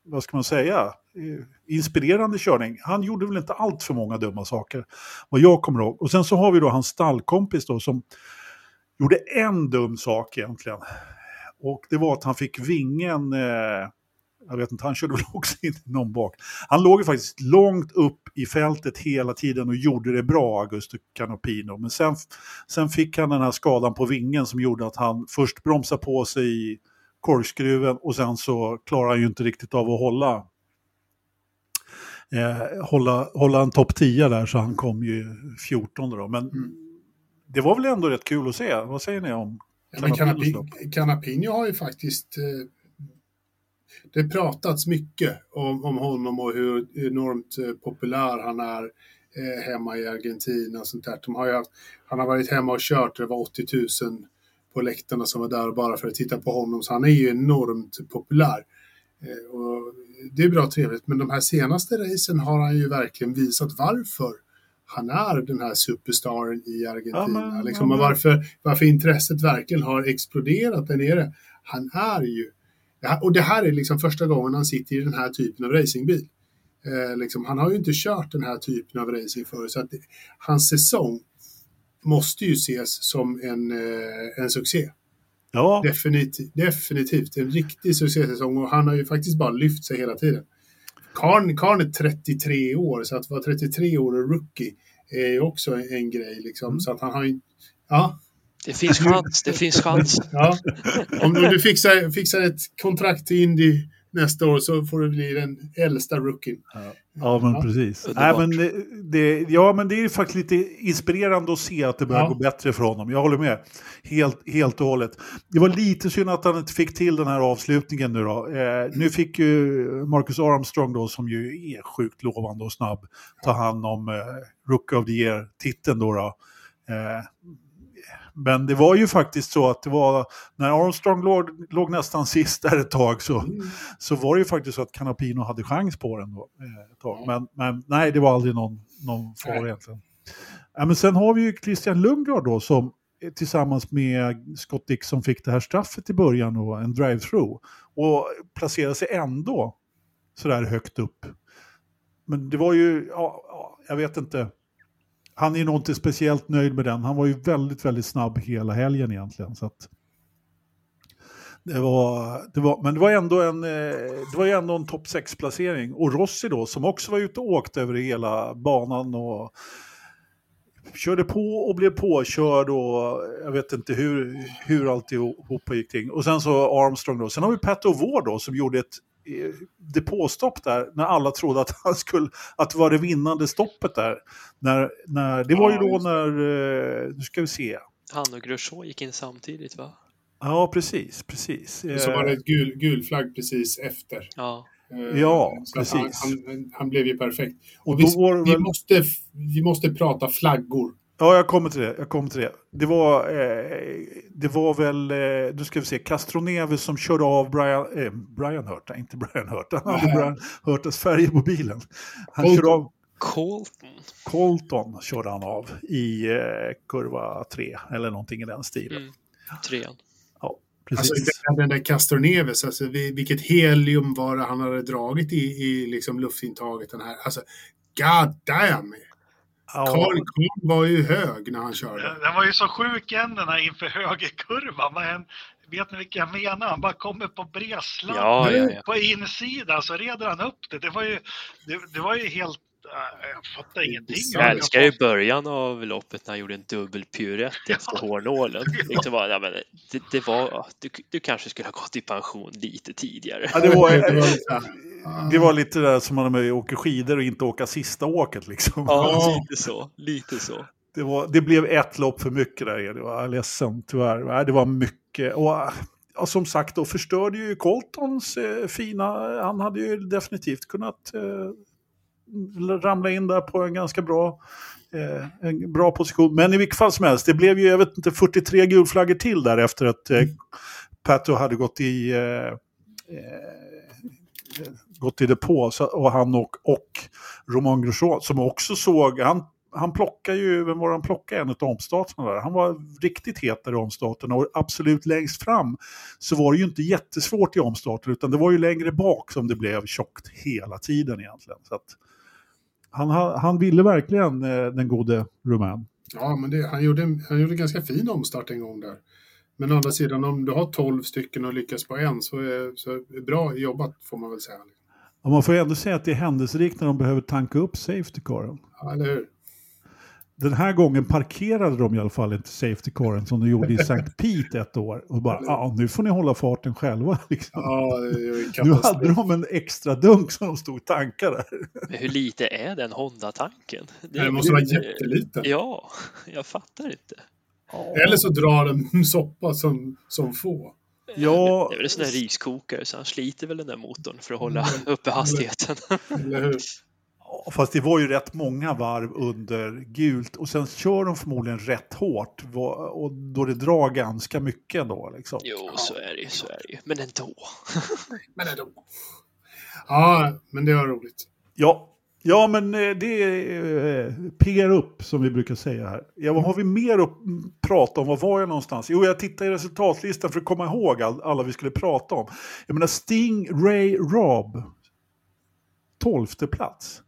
vad ska man säga, Eh, inspirerande körning. Han gjorde väl inte allt för många dumma saker, vad jag kommer ihåg. Och sen så har vi då hans stallkompis då som gjorde en dum sak egentligen. Och det var att han fick vingen, eh, jag vet inte, han körde väl också in i någon bak. Han låg ju faktiskt långt upp i fältet hela tiden och gjorde det bra, Augusto Canopino. Men sen, sen fick han den här skadan på vingen som gjorde att han först bromsade på sig i korkskruven och sen så klarade han ju inte riktigt av att hålla eh, hålla, hålla en topp 10 där så han kom ju 14 då. Men Mm. det var väl ändå rätt kul att se. Vad säger ni om Ja, men Canapinos Canapi- Canapino har ju faktiskt... Eh, det pratats mycket om, om honom och hur enormt eh, populär han är eh, hemma i Argentina. Och sånt där. De har haft, han har varit hemma och kört, det var 80 000 på läktarna som var där bara för att titta på honom. Så han är ju enormt populär. Eh, och det är bra trevligt, men de här senaste racen har han ju verkligen visat varför han är den här superstaren i Argentina. Ja, men- liksom, ja, varför, varför intresset verkligen har exploderat där nere. Han är ju... Och det här är liksom första gången han sitter i den här typen av racingbil. Eh, liksom, han har ju inte kört den här typen av racing förut, så att det, hans säsong måste ju ses som en, eh, en succé. Ja, Definitivt, definitivt en riktig succésäsong och han har ju faktiskt bara lyft sig hela tiden. Karn, Karn är 33 år, så att vara 33 år och rookie är ju också en, en grej. Liksom. Mm. Så att han har ju... Ja, Det finns chans, det finns chans. ja. Om, om du fixar, fixar ett kontrakt till Indy nästa år så får du bli den äldsta rookien. ja men Ja. precis. Nej, men det, det, ja, men det är faktiskt lite inspirerande att se att det börjar Ja. gå bättre för honom. Jag håller med. Helt, helt och hållet. Det var lite synd att han inte fick till den här avslutningen nu då. Eh, nu fick ju Marcus Armstrong då, som ju är sjukt lovande och snabb, ta hand om eh, Rookie of the Year-titeln då. då. Eh, Men det var ju faktiskt så att det var, när Armstrong låg, låg nästan sist där ett tag så, Mm. så var det ju faktiskt så att Canapino hade chans på den då, eh, ett tag. Men, men nej, det var aldrig någon, någon fara egentligen. Ja, men sen har vi ju Christian Lundgaard då som eh, tillsammans med Scott Dixon fick det här straffet i början och en drive-through. Och placerade sig ändå sådär högt upp. Men det var ju, ja, ja, jag vet inte. Han är nog inte speciellt nöjd med den. Han var ju väldigt, väldigt snabb hela helgen egentligen. Så att det var, det var, men det var ändå en, eh, det var ju ändå en topp 6-placering. Och Rossi då, som också var ute och åkte över hela banan och körde på och blev påkörd och jag vet inte hur, hur alltihopa gick till. Och sen så Armstrong då. Sen har vi Pat O'Ward då som gjorde ett depåstopp där när alla trodde att han skulle, att det var det vinnande stoppet där. När, när, det var ju då just när, eh, nu ska vi se. Han och Grosjean gick in samtidigt va? Ja, precis, precis. Så var det Eh, ett gul, gul flagg precis efter. Ja. Eh, Ja, så att han, precis. han, han blev ju perfekt. Och Och vi, det vi, väl- måste, vi måste prata flaggor. Ja, jag kommer till det. Jag kommer till det. Det var, eh, det var väl, eh, nu ska vi se, Castroneves som körde av Brian, eh, Brian Hurta, inte Brian Hurta. Han hade. Brian Hurtas färg på bilen. Han Colton. körde av, Colton. Colton körde han av i eh, kurva 3 eller någonting i den stilen. Mm. Trean. Ja, precis. Alltså, den- där Castor Neves, alltså, vi- vilket helium var det han hade dragit i, i liksom luftintaget. Den här. Alltså, God damn! Ja, Karl Karl var ju hög när han körde. Den var ju så sjuk ändarna inför högerkurvan. Men vet ni vilka jag menar? Han bara kommer på bredsland. Ja, ja, ja. På insidan så reder han upp det. Det var ju, det, det var ju helt... jag fattar ingenting. Jag älskar ju början av loppet när han gjorde en dubbelpiruett efter hårnålen. Liksom bara, ja, men det, det var, du, du kanske skulle ha gått i pension lite tidigare. ja, det, var, Det var lite där som man med åker skidor och inte åka sista åket liksom. Ja, lite så. Lite så. Det, var, det blev ett lopp för mycket där, det var jag är ledsen tyvärr. Det var mycket. Och, ja, som sagt, då förstörde ju Coltons eh, fina... Han hade ju definitivt kunnat eh, Ramlade in där på en ganska bra, eh, en bra position. Men i vilket fall som helst, det blev ju, jag vet inte, 43 gulflaggor till där efter att eh, Pato hade gått i... Eh, eh, gått i depå så, och han och, och Romain Grosjean som också såg, han, han plockade ju, vem var det han plockade en av omstaterna där? Han var riktigt het där i omstaterna. och absolut längst fram så var det ju inte jättesvårt i omstarten utan det var ju längre bak som det blev tjockt hela tiden egentligen. Så att, han, ha- han ville verkligen eh, den gode Romain. Ja, men det, han, gjorde, han gjorde ganska fin omstart en gång där. Men å andra sidan, om du har 12 stycken och lyckas på en så är, så är det bra jobbat får man väl säga. Och man får ju ändå säga att det är händelserikt när de behöver tanka upp safety caren. Ja, eller hur? Den här gången parkerade de i alla fall inte safety caren som de gjorde i St. Pete ett år. Och bara, ja nu får ni hålla farten själva. Liksom. Ja, det Nu hade de en extra dunk som de stod och tankade. Men hur lite är den Honda-tanken? Det måste vara jätteliten. Ja, jag fattar inte. Eller så drar den soppa som, som få. Ja, Det är väl en sån där riskokare så han sliter väl den där motorn för att hålla uppe hastigheten. Eller hur? Fast det var ju rätt många varv under gult och sen kör de förmodligen rätt hårt och då det drar ganska mycket då. Liksom. Jo, så är det ju, så är det ju. Men ändå. Men ändå. Ja, men det var roligt. Ja. ja, men eh, det är eh, piggar upp som vi brukar säga här. Ja, vad har vi mer att prata om? Var var jag någonstans? Jo, jag tittade i resultatlistan för att komma ihåg all, alla vi skulle prata om. Jag menar Sting Ray Robb. Tolfte plats.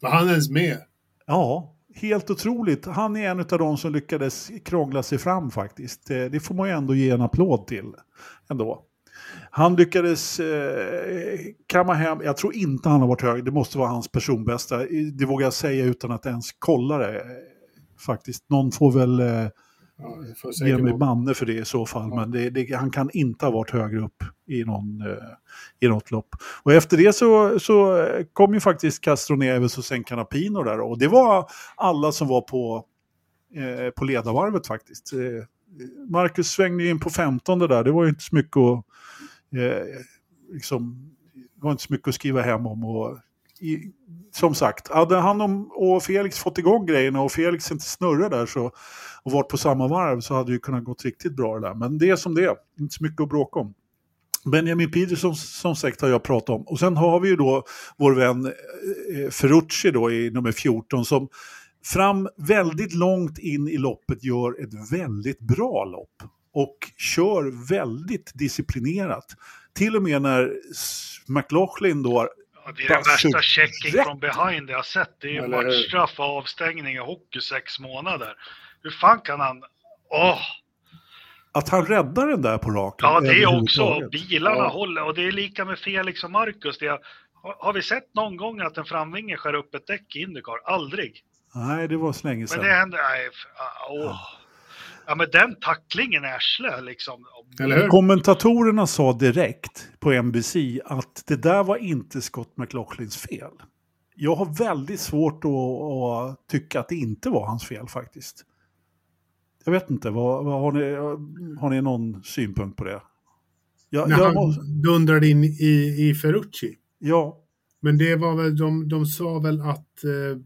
Var han ens med? Ja, helt otroligt. Han är en av de som lyckades krångla sig fram faktiskt. Eh, det får man ju ändå ge en applåd till. Ändå. Han lyckades eh, kamma hem, jag tror inte han har varit hög, det måste vara hans personbästa. Det vågar jag säga utan att ens kolla det. Eh, faktiskt, någon får väl eh, Ja, ge mig banne för det i så fall. Men det, det, han kan inte ha varit högre upp i, någon, eh, i något lopp. Och efter det så, så eh, kom ju faktiskt Castro Neves och sen Canapino där. Och det var alla som var på, eh, på ledarvarvet faktiskt. Eh, Marcus svängde in på 15 där. Det var ju inte så mycket att, eh, liksom, det var inte så mycket att skriva hem om. Och i, som sagt, hade han och Felix fått igång grejerna och Felix inte snurrar där så, och varit på samma varv så hade det kunnat gått riktigt bra det där. Men det är som det är, inte så mycket att bråka om. Benjamin Peterson som sagt har jag pratat om. Och sen har vi ju då vår vän eh, Ferrucci då i nummer 14 som fram väldigt långt in i loppet gör ett väldigt bra lopp. Och kör väldigt disciplinerat. Till och med när McLaughlin då Ja, det är den värsta checking from behind jag har sett. Det är ju matchstraff och avstängning i hockey sex månader. Hur fan kan han... Åh! Att han räddar den där på raken. Ja, det är också. Bilarna ja. håller. Och det är lika med Felix och Marcus. Det är, har vi sett någon gång att en framvinge skär upp ett däck i Indycar? Aldrig. Nej, det var så länge sedan. Men det hände... Nej, åh. Ja. Ja, men den tacklingen i arslet liksom. Kommentatorerna sa direkt på NBC att det där var inte Scott McLaughlins fel. Jag har väldigt svårt att, att tycka att det inte var hans fel faktiskt. Jag vet inte, vad, vad har, ni, har ni någon synpunkt på det? Jag, När jag han dundrade in i, i Ferrucci? Ja. Men det var väl, de, de sa väl att eh,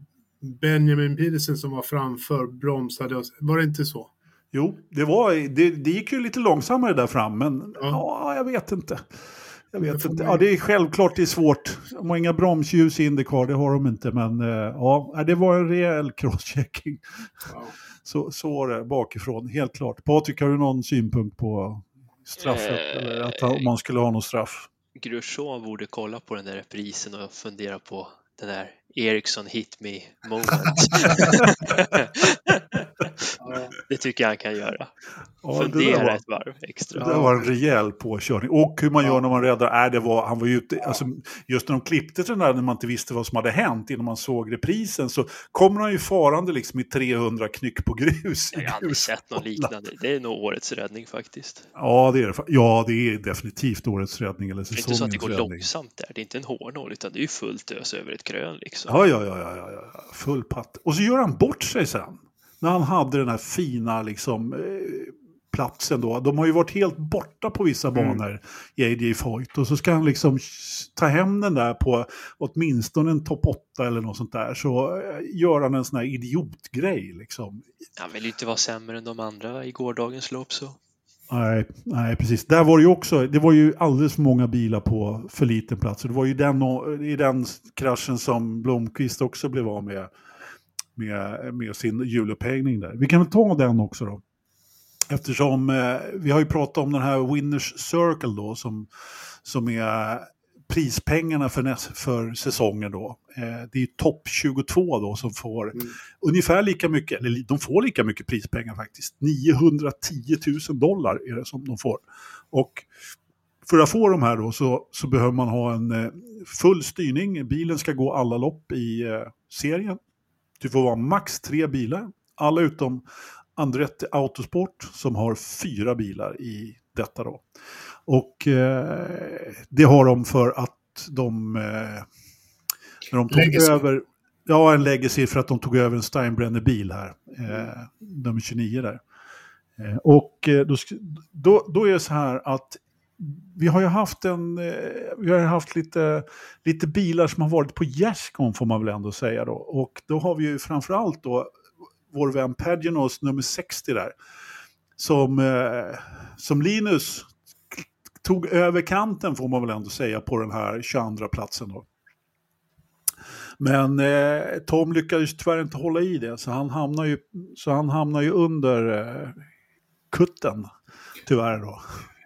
Benjamin Pedersen som var framför bromsade. Var det inte så? Jo, det, var, det, det gick ju lite långsammare där fram, men ja, ja jag vet inte. Jag vet inte. Ja, det är självklart det är svårt. De har inga bromsljus i Indycar, det har de inte. Men eh, ja, det var en rejäl crosschecking. Ja. Så, så var det bakifrån, helt klart. Patrik, har du någon synpunkt på straffet? Eh, eller att om man skulle ha någon straff? Grosjean borde kolla på den där reprisen och fundera på den där Ericsson hit me moment. det tycker jag han kan göra. Ja, Fundera var, ett varv extra. Det var en rejäl påkörning. Och hur man gör när man räddar. Äh, det var, han var ju alltså, just när de klippte den där när man inte visste vad som hade hänt innan man såg reprisen så kommer han ju farande liksom i 300 knyck på grus. Jag har aldrig sett något liknande. Det är nog årets räddning faktiskt. Ja, det är det. Ja, det är definitivt årets räddning eller säsongens räddning. Det är inte så att det går räddning. långsamt där. Det är inte en hårnål utan det är ju fullt ös över ett krön liksom. Ja, ja, ja, ja, ja. full patt. Och så gör han bort sig sen när han hade den här fina liksom, eh, platsen då. De har ju varit helt borta på vissa mm. banor i AJ Foyt. Och så ska han liksom ta hem den där på åtminstone en topp 8 eller något sånt där. Så eh, gör han en sån här idiotgrej liksom. Han vill ju inte vara sämre än de andra i gårdagens lopp så. Nej, nej, precis. Där var det ju också, det var ju alldeles för många bilar på för liten plats. Det var ju den, i den kraschen som Blomqvist också blev av med med, med sin julupphängning där. Vi kan väl ta den också då. Eftersom eh, vi har ju pratat om den här Winners Circle då som, som är prispengarna för, näst, för säsongen då. Eh, det är topp 22 då som får mm. ungefär lika mycket, eller de får lika mycket prispengar faktiskt. 910 000 dollar är det som de får. Och för att få de här då så, så behöver man ha en eh, full styrning. Bilen ska gå alla lopp i eh, serien. Du får vara max tre bilar, alla utom Andretti Autosport som har fyra bilar i detta då. Och eh, det har de för att de, eh, när de tog legacy. över, ja en legacy för att de tog över en Steinbrenner-bil här, eh, nummer 29 där. Eh, och eh, då, då, då är det så här att vi har ju haft, en, eh, vi har haft lite, lite bilar som har varit på gärdsgården får man väl ändå säga då. Och då har vi ju framförallt då vår vän Paginos nummer 60 där. Som, som Linus tog över kanten får man väl ändå säga på den här 22 platsen då. Men eh, Tom lyckades tyvärr inte hålla i det så han hamnar ju, så han hamnar ju under eh, kutten tyvärr då.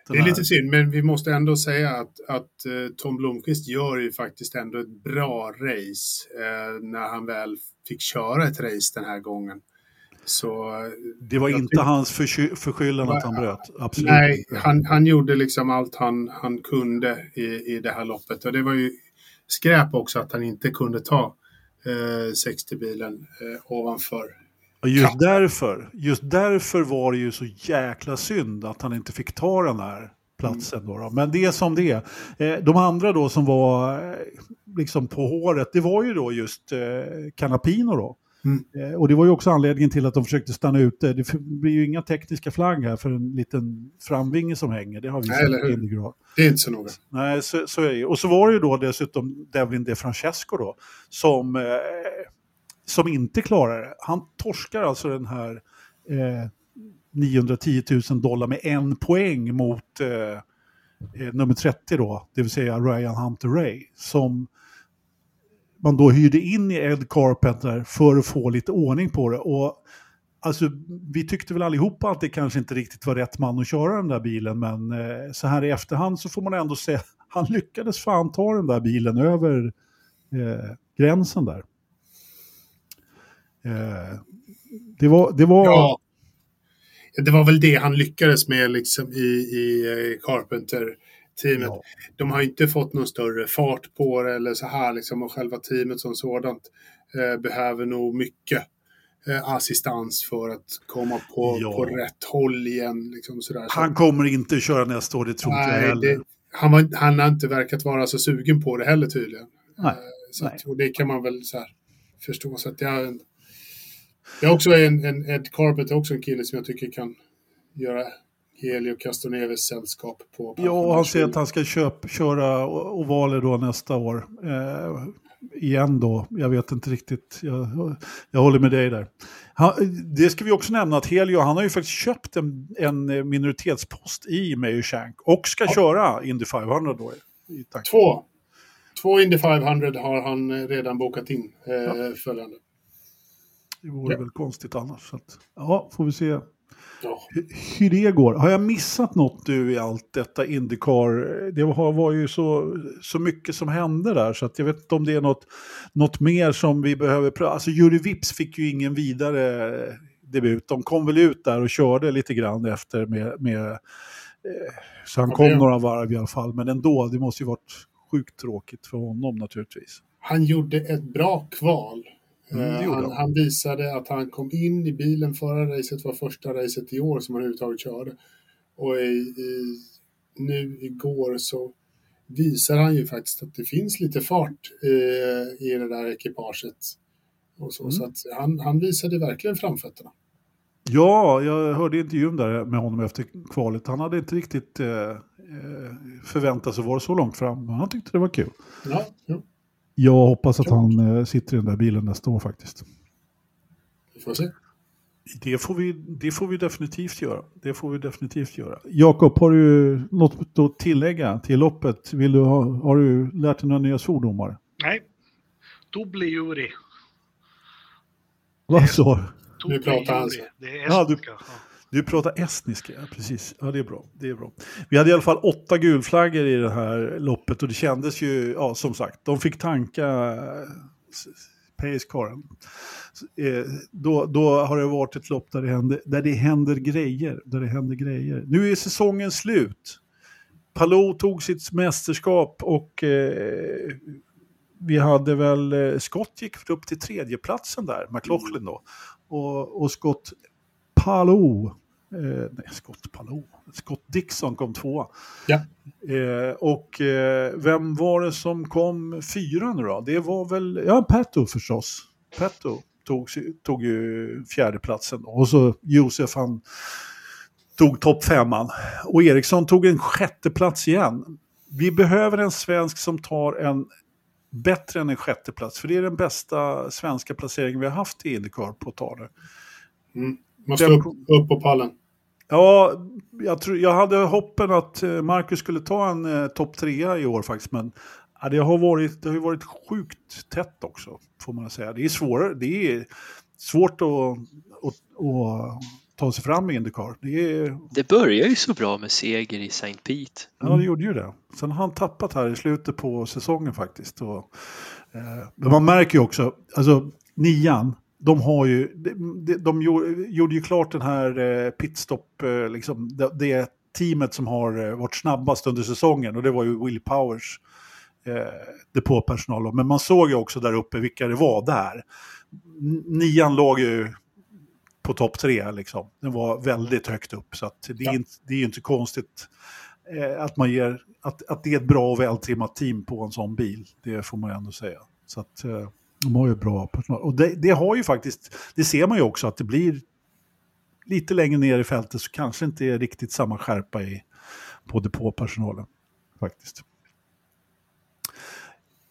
Det är lite synd, men vi måste ändå säga att, att uh, Tom Blomqvist gör ju faktiskt ändå ett bra race uh, när han väl fick köra ett race den här gången. Så, det var inte hans förskyllan att han bröt? Absolut Nej, han, han gjorde liksom allt han, han kunde i, i det här loppet. Och det var ju skräp också att han inte kunde ta eh, 60-bilen eh, ovanför och just därför, just därför var det ju så jäkla synd att han inte fick ta den här platsen. Då, då. Men det är som det är. Eh, de andra då som var eh, liksom på håret, det var ju då just eh, Canapino då. Mm. Och det var ju också anledningen till att de försökte stanna ute. Det blir ju inga tekniska flagg här för en liten framvinge som hänger. Det har vi Nej, eller hur? Det är inte så noga. Nej, så, så är det Och så var det ju då dessutom Devlin De Francesco då, som, eh, som inte klarar det. Han torskar alltså den här eh, 910 000 dollar med en poäng mot eh, eh, nummer 30 då, det vill säga Ryan Hunter Ray, som man då hyrde in i Ed Carpenter för att få lite ordning på det. Och Alltså, vi tyckte väl allihopa att det kanske inte riktigt var rätt man att köra den där bilen, men eh, så här i efterhand så får man ändå säga han lyckades fan ta den där bilen över eh, gränsen där. Eh, det var... Det var... Ja. Det var väl det han lyckades med liksom i, i eh, Carpenter teamet. Ja. De har inte fått någon större fart på det eller så här liksom och själva teamet som sådant eh, behöver nog mycket eh, assistans för att komma på, ja. på rätt håll igen. Liksom sådär. Han kommer inte köra nästa år, det tror inte jag heller. Det, han, var, han har inte verkat vara så sugen på det heller tydligen. Nej. Eh, så att, och det kan man väl så här, förstå. Så att jag, jag också är en, en Ed Carpet är också en kille som jag tycker kan göra Helio Castroneves sällskap på. Ja, han säger att han ska köp, köra ovaler då nästa år. Eh, igen då, jag vet inte riktigt. Jag, jag håller med dig där. Han, det ska vi också nämna att Helio, han har ju faktiskt köpt en, en minoritetspost i Mayo Shank och ska ja. köra Indy 500 då. I, Två. Två Indy 500 har han redan bokat in eh, ja. följande. Det vore ja. väl konstigt annars. Så att, ja, får vi se Ja. Hur det går. Har jag missat något du i allt detta Indycar? Det var ju så, så mycket som hände där så jag vet inte om det är något, något mer som vi behöver pröva. Alltså Jury Vips fick ju ingen vidare debut. De kom väl ut där och körde lite grann efter med, med eh, så han kom några varv i alla fall. Men ändå, det måste ju varit sjukt tråkigt för honom naturligtvis. Han gjorde ett bra kval. Mm, han, han, visade att han kom in i bilen förra racet, var första racet i år som han överhuvudtaget körde. Och i, i, nu igår så visar han ju faktiskt att det finns lite fart eh, i det där ekipaget. Och så mm. så att han, han visade verkligen framfötterna. Ja, jag hörde intervjun där med honom efter kvalet. Han hade inte riktigt eh, eh förväntat sig vara så långt fram, men han tyckte det var kul. Ja, ja. Jag hoppas att han eh, sitter i den där bilen nästa år faktiskt. Vi får se. Det får, vi, det får vi definitivt göra. Det får vi definitivt göra. Jakob, har du något att tillägga till loppet? Vill du ha, har du lärt dig några nya svordomar? Nej. Dubbli Vad sa du? Nu pratar han. Det är estniska. Ja, du, du pratar estniska, ja, precis. Ja, det är bra. Det är bra. Vi hade i alla fall åtta gulflaggor i det här loppet och det kändes ju, ja som sagt, de fick tanka eh, Pace-karen. Eh, då, då har det varit ett lopp där det, händer, där det händer grejer. Där det händer grejer. Nu är säsongen slut. Palou tog sitt mästerskap och eh, vi hade väl, eh, Scott gick upp till tredjeplatsen där, McLaughlin då. Och, och Scott Palou. Eh, nej, Scott Palou. Scott Dixon kom tvåa. Ja. Eh, och eh, vem var det som kom fyra nu då? Det var väl, ja, Petto förstås. Petto tog, tog ju fjärdeplatsen. Och så Josef han tog topp femman. Och Eriksson tog en sjätteplats igen. Vi behöver en svensk som tar en bättre än en sjätteplats. För det är den bästa svenska placeringen vi har haft i Indycar på ett tag nu. Mm. Måste upp, upp på pallen. Ja, jag, tror, jag hade hoppen att eh, Marcus skulle ta en eh, topp trea i år faktiskt. Men ja, det, har varit, det har varit sjukt tätt också, får man säga. Det är, svårare, det är svårt att, att, att ta sig fram i Indycar. Det, är... det börjar ju så bra med seger i St. Pete. Mm. Ja, det gjorde ju det. Sen har han tappat här i slutet på säsongen faktiskt. Och, eh, men man märker ju också, alltså nian, de har ju, de, de gjorde ju klart den här eh, pitstop, eh, liksom, det, det teamet som har eh, varit snabbast under säsongen och det var ju Will Powers eh, depåpersonal. Men man såg ju också där uppe vilka det var där. Nian låg ju på topp tre liksom. Den var väldigt högt upp så att det, är, inte, det är inte konstigt eh, att man ger, att, att det är ett bra och vältrimmat team på en sån bil. Det får man ju ändå säga. Så att, eh, de har ju bra personal. Och det, det, har ju faktiskt, det ser man ju också att det blir lite längre ner i fältet så kanske inte är riktigt samma skärpa i, på depåpersonalen. Faktiskt.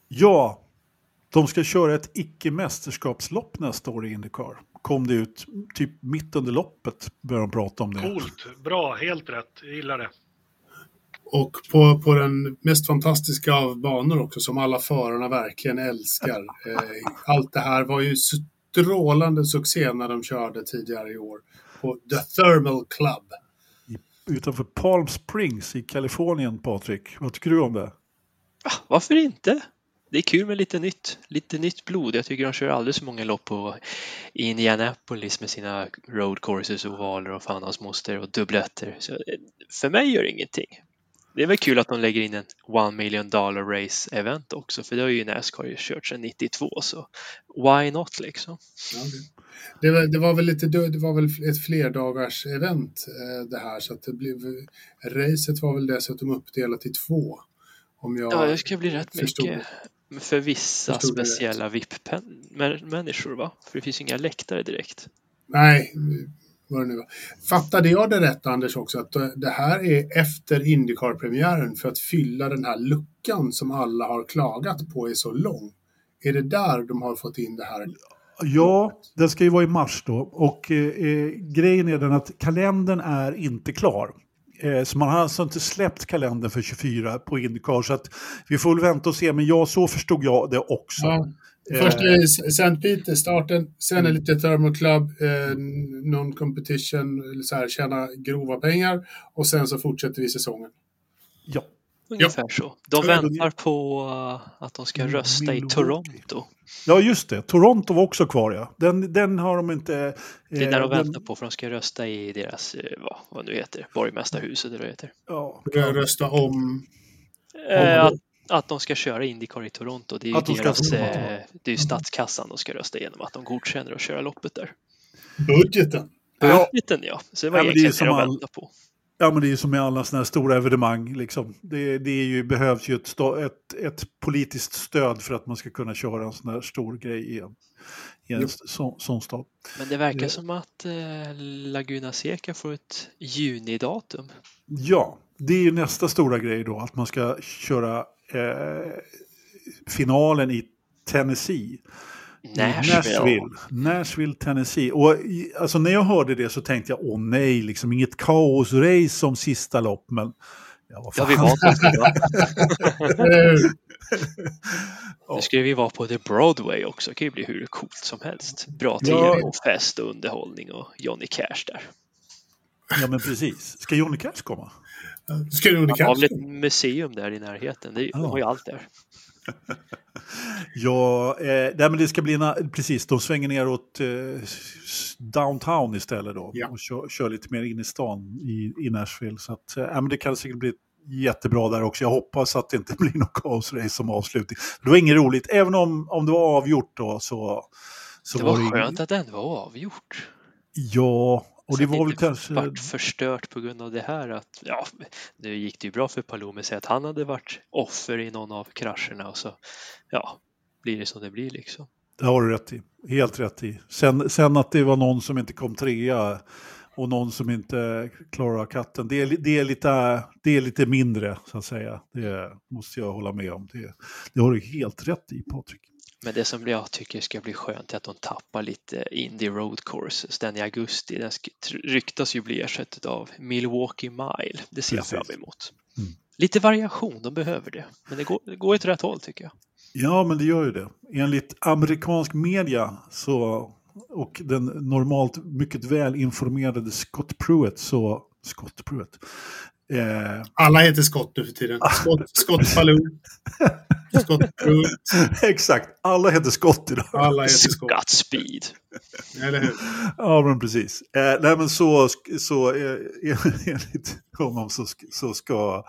Ja, de ska köra ett icke-mästerskapslopp nästa år i Indycar. Kom det ut typ mitt under loppet började de prata om det. Coolt, bra, helt rätt, jag gillar det. Och på, på den mest fantastiska av banor också, som alla förarna verkligen älskar. Eh, allt det här var ju strålande succé när de körde tidigare i år. På The Thermal Club. Utanför Palm Springs i Kalifornien, Patrik. Vad tycker du om det? Ah, varför inte? Det är kul med lite nytt, lite nytt blod. Jag tycker de kör alldeles för många lopp på Indianapolis med sina road courses, ovaler och fan hans moster och dubbletter. Så eh, för mig gör det ingenting. Det är väl kul att de lägger in en one million dollar race event också, för det har ju Nascar kört sedan 92, så why not liksom? Ja, det, var, det, var, väl lite, det var väl ett flerdagars event eh, det här, så att det blev, racet var väl dessutom uppdelat i två. Om jag ja, det ska bli rätt mycket. För vissa speciella VIP-människor va? För det finns ju inga läktare direkt. Nej, vad det nu var. Fattade jag det rätt Anders också, att det här är efter Indycar-premiären för att fylla den här luckan som alla har klagat på är så lång? Är det där de har fått in det här? Ja, den ska ju vara i mars då. Och eh, eh grejen är den att kalendern är inte klar. Eh, så man har alltså inte släppt kalendern för 24 på Indycar. Så att vi får väl vänta och se, men ja, så förstod jag det också. Ja. Först är St. Peter starten, sen är lite Thermal Club, eh, non-competition, så här, tjäna grova pengar och sen så fortsätter vi säsongen. Ja. Ungefär ja. så. De väntar på uh, att de ska rösta i Toronto. Ja, just det. Toronto var också kvar, ja. Den, den har de inte... Eh, det är där de väntar på, för de ska rösta i deras, eh, vad, vad nu heter, borgmästarhuset eller vad det heter. Ja. Rösta om... Eh, att, att de ska köra Indycar i Toronto. Det är ju de deras, eh, det är statskassan de ska rösta igenom, att de godkänner att köra loppet där. Budgeten. Budgeten, ja. Så det var ja, egentligen det, det de all... väntade på. Ja, men det är ju som med alla sådana här stora evenemang. Liksom. Det, det är ju, behövs ju ett, ett, ett, politiskt stöd för att man ska kunna köra en sån här stor grej i en, i en sån, sån stad. Men det verkar ja. som att eh, Laguna Seca får ett junidatum. Ja, det är ju nästa stora grej då, att man ska köra eh, finalen i Tennessee. Nashville. Nashville. Nashville, Tennessee. Och alltså, när jag hörde det så tänkte jag, åh nej, liksom inget kaosrace som sista lopp. Men ja, vad fan. ja vi var på Nu ska vi vara på The Broadway också, det kan ju bli hur coolt som helst. Bra tv och fest och underhållning och Johnny Cash där. Ja men precis. Ska Johnny Cash komma? Cash komma? har väl ett museum där i närheten, det, ja. de har ju allt där. ja, eh, nej, men det ska bli, precis, de svänger ner åt eh, downtown istället då ja. och kör, kör, lite mer in i stan i, i Nashville. Så att, eh, men det kan säkert bli jättebra där också. Jag hoppas att det inte blir något kaosrace som avslutning. Det var inget roligt, även om, om det var avgjort då så... så det var, var det skönt att det ändå var avgjort. Ja, och det var väl kanske... varit förstört på grund av det här att, ja, nu gick det ju bra för Palome att att han hade varit offer i någon av krascherna och så, ja, blir det som det blir liksom. Det har du rätt i, helt rätt i. Sen, sen att det var någon som inte kom trea och någon som inte klarar katten, det är, det är, lite, det är lite mindre så att säga. Det måste jag hålla med om. Det, det har du helt rätt i Patrik. Men det som jag tycker ska bli skönt är att de tappar lite Indy Road Courses. Den i augusti, den ryktas ju bli ersatt av Milwaukee Mile. Det ser Precis. jag fram emot. Mm. Lite variation, de behöver det. Men det går, det går åt rätt håll tycker jag. Ja, men det gör ju det. Enligt amerikansk media så, och den normalt mycket väl informerade Scott Pruitt så Scott Pruitt. Eh, Alla heter Scott nu för tiden. Scott, Scott Falloon. Scott Exakt, alla heter Scott idag. Alla heter Scott. Godspeed. Eller hur? Ja, men precis. Eh, nej, men så, så eh, enligt honom så, så, ska,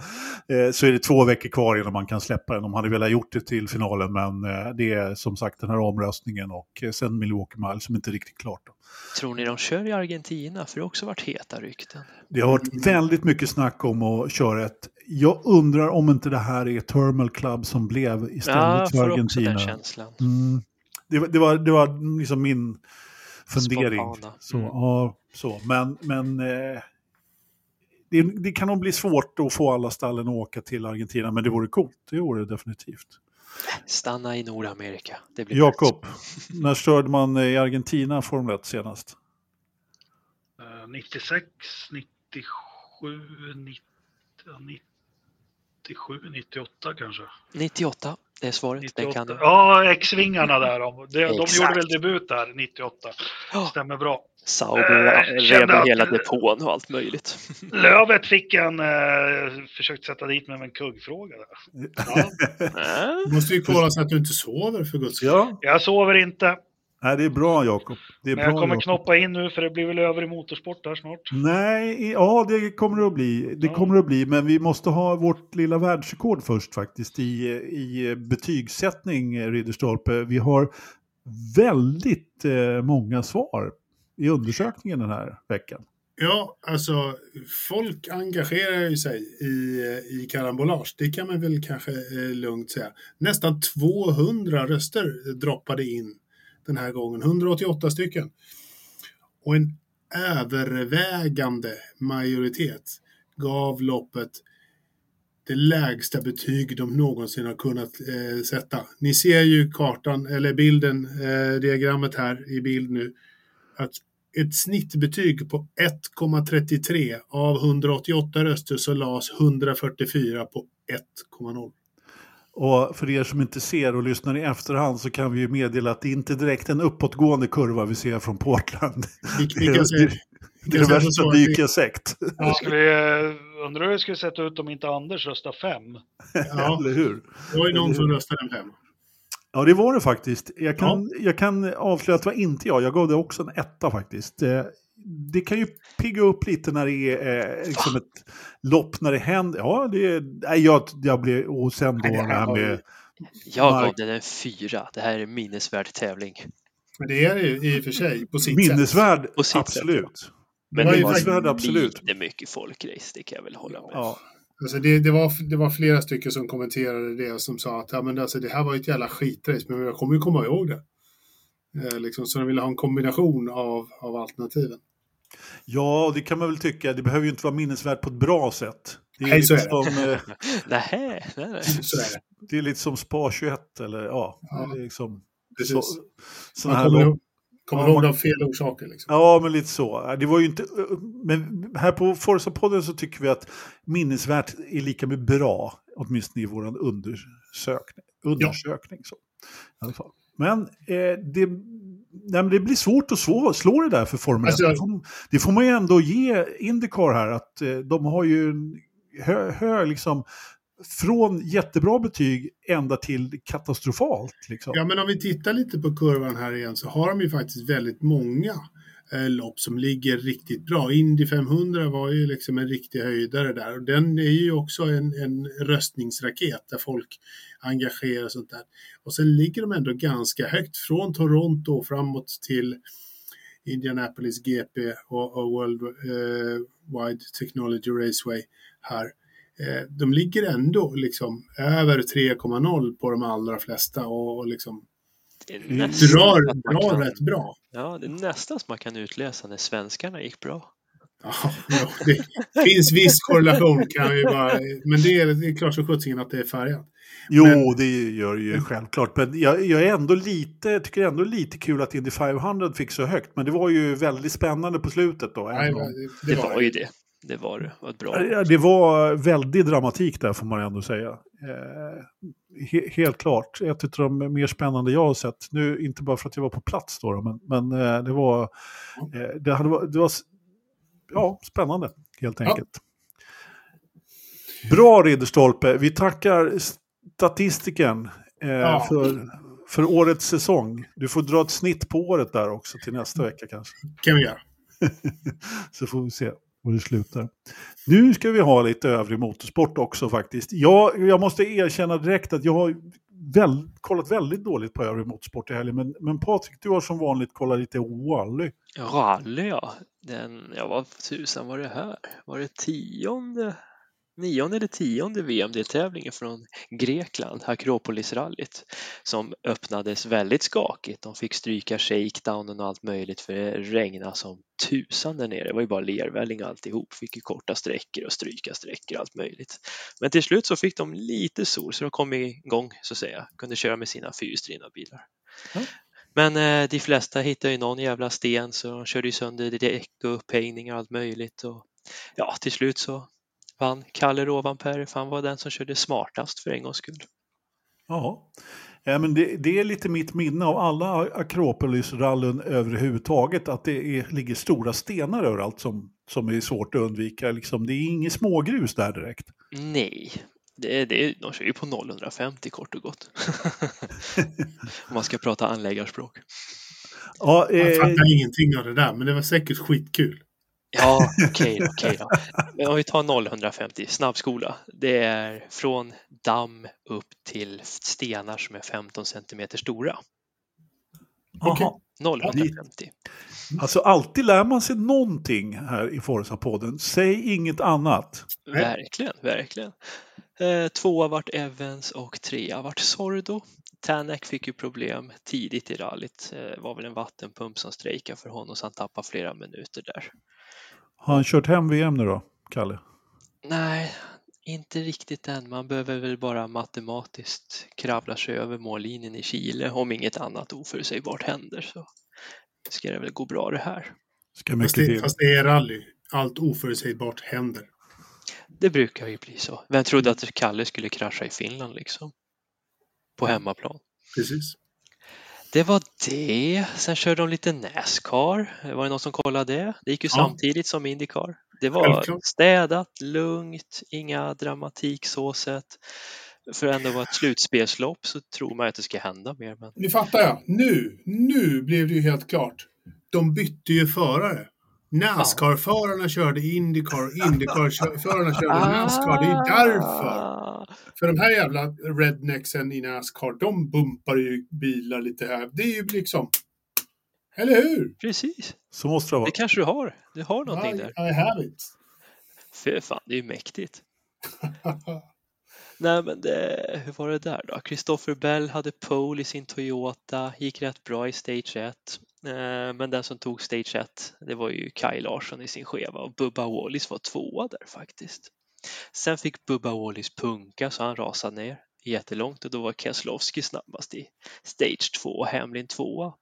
eh, så är det två veckor kvar innan man kan släppa den. De hade velat gjort det till finalen, men eh, det är som sagt den här omröstningen och eh, sen Milwaukee Mile som inte är riktigt klart. Då. Tror ni de kör i Argentina? För det har också varit heta rykten. Det har varit väldigt mycket snack om att köra ett jag undrar om inte det här är Thermal Club som blev istället ja, för Argentina. Också den känslan. Mm. Det, var- det, var, det var liksom min fundering. Spontana. Så, Mm. ja, så. Men, men eh, det, det kan nog bli svårt att få alla stallen att åka till Argentina, men det vore coolt. Det vore det definitivt. Stanna i Nordamerika. Det blir Jakob, när körde man i Argentina Formel 1 senast? Eh, 96, 97, 90, ja, 97, 98 kanske. 98, det är svaret. Det 98. kan du. Ja, X-vingarna där. De, de, gjorde väl debut där 98. Ja. Stämmer bra. Sauber Eh, rev hela depån och allt möjligt. Lövet fick en, eh, försökt sätta dit mig med en kuggfråga där. Ja. Måste ju kolla så att du inte sover för guds skull. Ja, Jag sover inte, Nej, det är bra Jakob. Det är men bra, jag kommer Jakob. knoppa in nu för det blir väl över i motorsport där snart. Nej, ja det kommer det att bli. Det Ja. kommer det att bli, men vi måste ha vårt lilla världsrekord först faktiskt i, i betygssättning, eh, Ridderstolpe. Vi har väldigt eh, många svar i undersökningen den här veckan. Ja, alltså folk engagerar ju sig i, i karambolage. Det kan man väl kanske eh, lugnt säga. Nästan 200 röster droppade in den här gången. 188 stycken. Och en övervägande majoritet gav loppet det lägsta betyg de någonsin har kunnat eh, sätta. Ni ser ju kartan, eller bilden, eh, diagrammet här i bild nu. Att ett snittbetyg på 1,33 av 188 röster så lades 144 på 1,0. Och för er som inte ser och lyssnar i efterhand så kan vi ju meddela att det inte är direkt en uppåtgående kurva vi ser från Portland. Vi, vi Det är värsta skulle, eh, undrar hur det skulle sett ut om inte Anders röstade fem. Ja, Eller hur? det var ju någon som röstade femma. Ja, det var det faktiskt. Jag kan, jag kan avslöja att det var inte jag. Jag gav det också en etta faktiskt. Det kan ju pigga upp lite när det är eh, liksom ett lopp när det händer. Ja, det är... Nej, jag, jag blir... Och sen då Nej, det här med... Jag gav den en fyra. Det här är en minnesvärd tävling. Men det är det ju i och för sig på sitt sätt. Minnesvärd, sätt, absolut. Det var ju minnesvärd, absolut. lite mycket folkrace, det kan jag väl hålla med. Ja. Alltså det, det, var, det var flera stycken som kommenterade det som sa att ja, men alltså, det här var ett jävla skitrace, men jag kommer ju komma ihåg det. Eh, liksom, så de ville ha en kombination av, av alternativen. Ja, och det kan man väl tycka. Det behöver ju inte vara minnesvärt på ett bra sätt. Det är, Nej, så lite, är det. som, eh, Nähä, nej, nej. Så är det. det är lite som Spa 21 eller ja. Ja, det är liksom, Precis. så, Man här kommer, ihåg, kommer Ja, ihåg av fel orsaker. Liksom. Ja, men lite så. Det var ju inte... Men här på Forza-podden så tycker vi att minnesvärt är lika med bra, åtminstone i vår undersökning. undersökning så. I alla fall. Men, eh, det, nej, men det blir svårt att slå, slå det där för Formel 1. Alltså, det, får, det får man ju ändå ge Indycar här, att eh, de har ju en hö, hög, liksom, från jättebra betyg ända till katastrofalt. Liksom. Ja, men om vi tittar lite på kurvan här igen så har de ju faktiskt väldigt många lopp som ligger riktigt bra. Indy 500 var ju liksom en riktig höjdare där och den är ju också en, en röstningsraket där folk engagerar och sånt där. Och sen ligger de ändå ganska högt från Toronto och framåt till Indianapolis GP och, och World eh, Wide Technology Raceway här. Eh, de ligger ändå liksom över 3,0 på de allra flesta och, och liksom Det är Mm nästan drar, att man drar kan- rätt bra. Ja, det är nästan som man kan utläsa när svenskarna gick bra. Ja, det finns viss korrelation kan vi bara, men det är, det är klart som sjuttsingen att det är färgat. Jo, Men- det gör det ju självklart. Men jag, jag är ändå lite, tycker ändå lite kul att Indy 500 fick så högt. Men det var ju väldigt spännande på slutet då. Nej, det, Det var ju det. Det var var ett bra. Det var väldigt dramatik där får man ändå säga. Eh, he, helt klart. Ett av de mer spännande jag har sett. Nu inte bara för att jag var på plats då, men, men eh, det var, eh, det, hade, det var ja, spännande helt Ja. enkelt. Bra Ridderstolpe. Vi tackar statistiken eh, Ja. för, för årets säsong. Du får dra ett snitt på året där också till nästa vecka kanske. kan vi göra. Så får vi se och det slutar. Nu ska vi ha lite övrig motorsport också faktiskt. Jag, jag måste erkänna direkt att jag har väl, kollat väldigt dåligt på övrig motorsport i helgen. Men, men Patrik, du har som vanligt kollat lite Rally. Rally, ja. Den, ja, vad tusan var det här? Var det tionde nionde eller tionde VM-deltävlingen från Grekland, Akropolisrallyt, som öppnades väldigt skakigt. De fick stryka shakedownen och allt möjligt för det regnade som tusan där nere. Det var ju bara lervälling alltihop. Fick ju korta sträckor och stryka sträckor och allt möjligt. Men till slut så fick de lite sol så de kom igång så att säga. Kunde köra med sina fyrhjulsdrivna bilar. Ja. Men eh, de flesta hittade ju någon jävla sten så de körde ju sönder däck och upphängningar och allt möjligt. Och, ja, till slut så vann Kalle Rovanperä för han var den som körde smartast för en gångs skull. Ja, ja men det, det är lite mitt minne av alla Akropolisrallyn överhuvudtaget, att det är, ligger stora stenar överallt som, som är svårt att undvika. Liksom, det är inget smågrus där direkt. Nej, det, det, de kör ju på 0,150 kort och gott. Om man ska prata anläggarspråk. Ja, Jag eh, fattar ingenting av det där, men det var säkert skitkul. Ja, okej okay, okej då. Men om vi tar 0150, snabbskola. Det är från damm upp till stenar som är 15 centimeter stora. aha. 0150. Alltså alltid lär man sig någonting här i Forza-podden. Säg inget annat. Verkligen, verkligen. Eh, tvåa vart Evans och trea vart Sordo. Tänak fick ju problem tidigt i rallyt. Det var väl en vattenpump som strejkade för honom så han tappade flera minuter där. Har han kört hem VM nu då, Kalle? Nej, inte riktigt än. Man behöver väl bara matematiskt kravla sig över mållinjen i Chile om inget annat oförutsägbart händer så ska det väl gå bra det här. Ska mycket Fast det, till. fast det är rally. Allt oförutsägbart händer. Det brukar ju bli så. Vem trodde att Kalle skulle krascha i Finland liksom? På hemmaplan. Precis. Det var det. Sen körde de lite Nascar. Var det någon som kollade det? Det gick ju Ja. samtidigt som Indycar. Det var Självklart. städat, lugnt, inga dramatik så sett. För att ändå vara ett slutspelslopp så tror man att det ska hända mer. Men Nu fattar jag. Nu, nu blev det ju helt klart. De bytte ju förare. Nascar-förarna körde Indycar, Indycar-förarna körde Nascar. Det är därför. Ah, För de här jävla rednecksen i Nascar, de bumpar ju bilar lite här. Det är ju liksom... Eller hur? Precis, Så måste det vara. det kanske du har. Du har någonting där. I have it. Fy fan, det är ju mäktigt. Nej men det, hur var det där då? Christopher Bell hade pole i sin Toyota, gick rätt bra i Stage 1. Eh, Men den som tog Stage 1, det var ju Kaj Larsson i sin skeva och Bubba Wallis var tvåa där faktiskt. Sen fick Bubba Wallis punka så han rasade ner jättelångt och då var Keselowski snabbast i Stage 2 och Hamlin tvåa.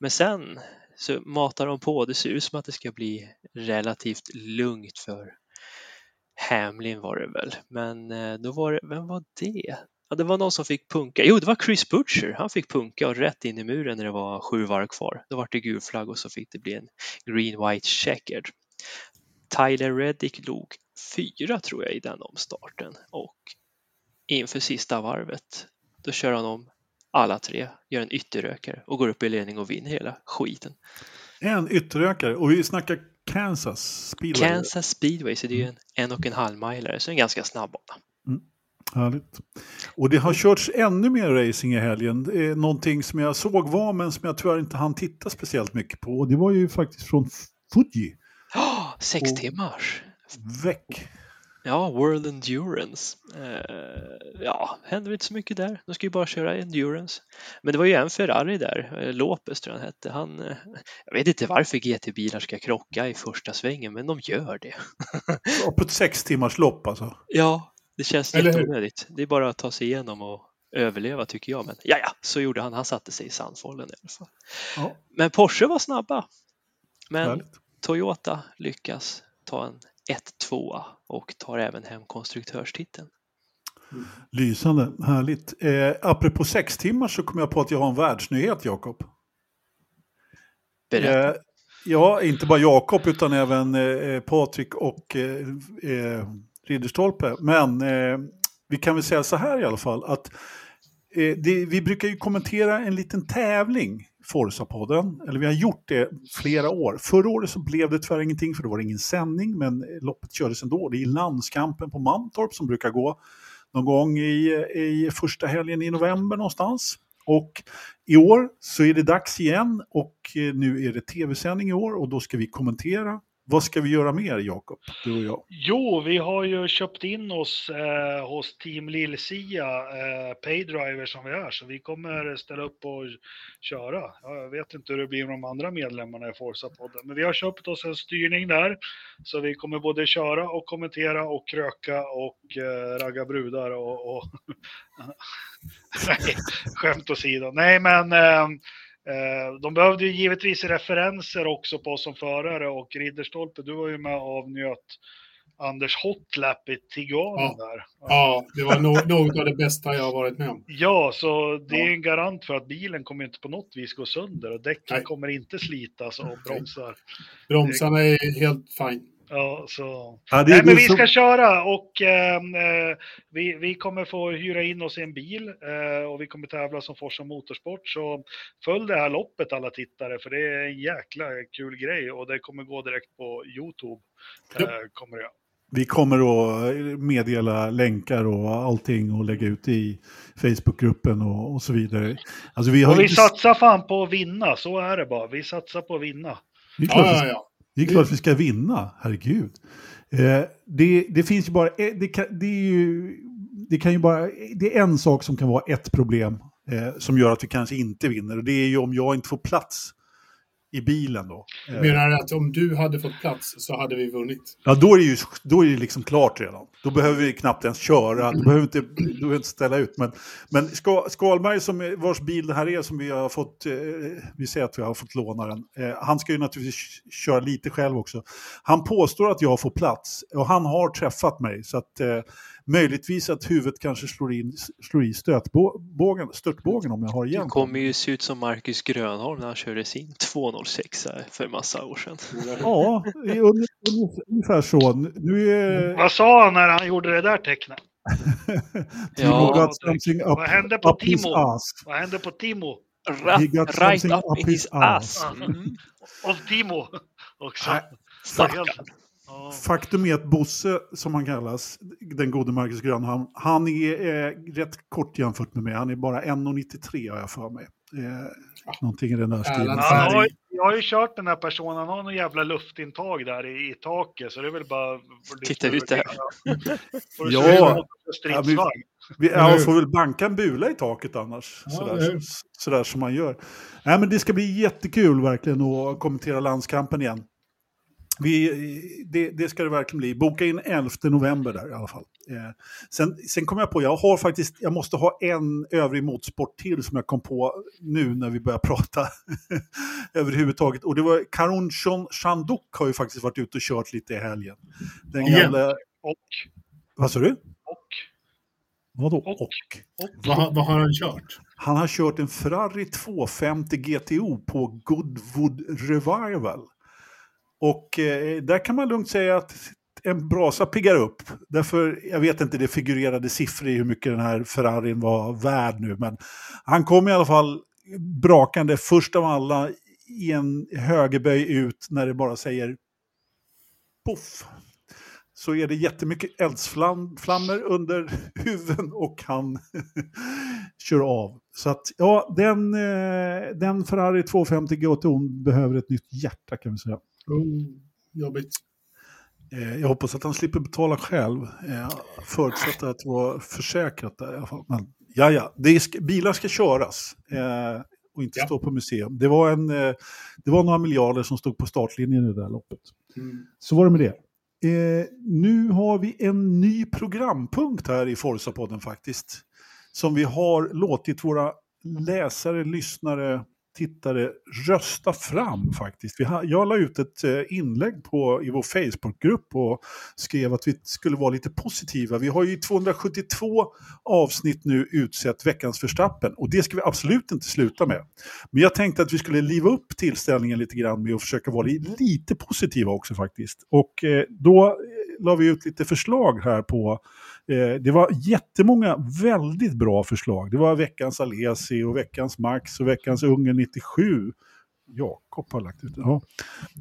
Men sen så matar de på, det ser ut som att det ska bli relativt lugnt för Hamlin var det väl, men eh, då var det, vem var det? Ja, det var någon som fick punka. Jo, det var Chris Butcher. Han fick punka och rätt in i muren när det var sju varv kvar. Då var det gul flagg och så fick det bli en green white checkered. Tyler Reddick låg fyra tror jag i den omstarten och inför sista varvet då kör han om alla tre, gör en ytterrökare och går upp i ledning och vinner hela skiten. En ytterökare och vi snackar Kansas Speedway. Kansas speedway, så det är ju en en och en halv milare, så en ganska snabb bana. Härligt. Och det har körts ännu mer racing i helgen. Någonting som jag såg var men som jag tyvärr inte hann titta speciellt mycket på. Och det var ju faktiskt från Fuji. Oh, sex Och- timmars! Väck. Ja, World Endurance. Eh, ja, händer inte så mycket där. De ska ju bara köra Endurance. Men det var ju en Ferrari där, eh, Lopez tror jag han hette. Han, eh, jag vet inte varför GT-bilar ska krocka i första svängen, men de gör det. Ja, på ett sex timmars lopp alltså. Ja, det känns jätteonödigt. Det är bara att ta sig igenom och överleva tycker jag. Men ja, ja, så gjorde han. Han satte sig i sandfållen i alla fall. Ja, Men Porsche var snabba. Men härligt. Toyota lyckas ta en 1-2 och tar även hem konstruktörstiteln. Lysande, härligt. Eh, apropå sex timmar så kom jag på att jag har en världsnyhet, Jakob. Berätta. Eh, ja, inte bara Jakob utan även eh, Patrik och eh, eh, Ridderstolpe. Men eh, vi kan väl säga så här i alla fall att eh, det, vi brukar ju kommentera en liten tävling, Forza-podden, eller vi har gjort det flera år. Förra året så blev det tyvärr ingenting för då var det ingen sändning, men loppet kördes ändå. Det är landskampen på Mantorp som brukar gå någon gång i, i första helgen i november någonstans. Och i år så är det dags igen och nu är det tv-sändning i år och då ska vi kommentera vad ska vi göra mer, Jakob, du och jag? Jo, vi har ju köpt in oss eh, hos Team Lillsia, eh, Paydriver som vi är, så vi kommer ställa upp och köra. Jag vet inte hur det blir med de andra medlemmarna i Forza-podden, men vi har köpt oss en styrning där, så vi kommer både köra och kommentera och kröka och eh, ragga brudar och... och Nej, skämt åsido. Nej, men eh, Eh, de behövde ju givetvis referenser också på oss som förare och Ridderstolpe, du var ju med och avnjöt Anders Hotlap i Tiguanen Ja. där. Ja, det var no något av det bästa jag har varit med om. Ja, så det är en garant för att bilen kommer inte på något vis gå sönder och däcken Nej. kommer inte slitas och bromsar. Bromsarna är helt fine. Ja, så... Ja, det, Nej, men vi ska köra och ehm, eh, vi, vi kommer få hyra in oss i en bil eh, och vi kommer tävla som Forsa Motorsport. Så följ det här loppet alla tittare för det är en jäkla kul grej och det kommer gå direkt på Youtube. Eh, kommer det. Vi kommer att meddela länkar och allting och lägga ut i Facebookgruppen och, och så vidare. Alltså vi har Och vi inte- satsar fan på att vinna, så är det bara. Vi satsar på att vinna. det är klart Ja, ja, ja. Det är klart vi ska vinna, herregud. Eh, det, det finns ju bara, eh, det kan, det är ju, det kan ju bara, det är en sak som kan vara ett problem eh, som gör att vi kanske inte vinner och det är ju om jag inte får plats i bilen då. Eh, menar att om du hade fått plats så hade vi vunnit. Ja, då är det ju då är det liksom klart redan. Då behöver vi knappt ens köra, då behöver vi inte, då behöver vi inte ställa ut. Men, men Ska, Skalberg, som, vars bil det här är, som vi har fått, eh, vi säger att vi har fått låna den, eh, han ska ju naturligtvis köra lite själv också. Han påstår att jag får plats och han har träffat mig. Så att eh, möjligtvis att huvudet kanske slår, in, slår i stötbågen, störtbågen om jag har igen. kommer ju se ut som Marcus Grönholm när han körde sin 206 här för massa år sedan. Ja, det är un- un- ungefär så. Nu är... Vad sa han när han gjorde det där tecknet? Timo Ja, got something up, Vad hände på up his Timo? ass. Vad hände på Timo? He got Ra- right something up up in his ass. ass. Mm. Och Timo också. Nej, Stackarn. Ja. Faktum är att Bosse, som han kallas, den gode Marcus Grönholm, han är eh, rätt kort jämfört med mig. Han är bara 1,93 har jag för mig. Eh, någonting i den där stilen. Har, jag har ju kört den här personen, han har någon jävla luftintag där i, i taket så det är väl bara... Titta ut där. Ja. Ja. Vi Eller ja, hur? får väl banka en bula i taket annars. Ja, sådär, eller hur? så, sådär som man gör. Nej, men det ska bli jättekul verkligen att kommentera landskampen igen. Vi, det, det ska det verkligen bli. Boka in 11 november där i alla fall. Eh, sen, sen kom jag på, jag har faktiskt, jag måste ha en övrig motorsport till som jag kom på nu när vi börjar prata överhuvudtaget. Och det var Karun Chan- Chandok har ju faktiskt varit ute och kört lite i helgen. Den gamla, Och, vad sa du? och, Vadå? Och. och? och. Vad, vad har han kört? Han har kört en Ferrari 250 GTO på Goodwood Revival. Och eh, där kan man lugnt säga att en brasa piggar upp. Därför, jag vet inte, det figurerade siffror i hur mycket den här Ferrarin var värd nu. Men han kom i alla fall brakande först av alla i en högerböj ut när det bara säger poff. Så är det jättemycket eldsflammor under huven och han kör av. Så att, ja, den, eh, den Ferrari 250 GTO behöver ett nytt hjärta kan vi säga. Oh, jobbigt. Eh, jag hoppas att han slipper betala själv. Eh, förutsatt att det var försäkrat där i alla fall. Men ja, ja, bilar ska köras. Eh, och inte Ja. stå på museum. Det var, en, eh, det var några miljarder som stod på startlinjen i det där loppet. Mm. Så var det med det. Eh, nu har vi en ny programpunkt här i Forza-podden faktiskt. Som vi har låtit våra läsare, lyssnare, tittare rösta fram faktiskt. Vi jag la ut ett eh, inlägg på, i vår Facebookgrupp och skrev att vi skulle vara lite positiva. Vi har ju i 272 avsnitt nu utsett veckans förstappen och det ska vi absolut inte sluta med. Men jag tänkte att vi skulle liva upp tillställningen lite grann med att försöka vara lite positiva också faktiskt. Och eh, då eh, la vi ut lite förslag här på Eh, det var jättemånga väldigt bra förslag. Det var veckans Alesi och veckans Max och veckans Ungern 97. Jakob har lagt ut. Ja.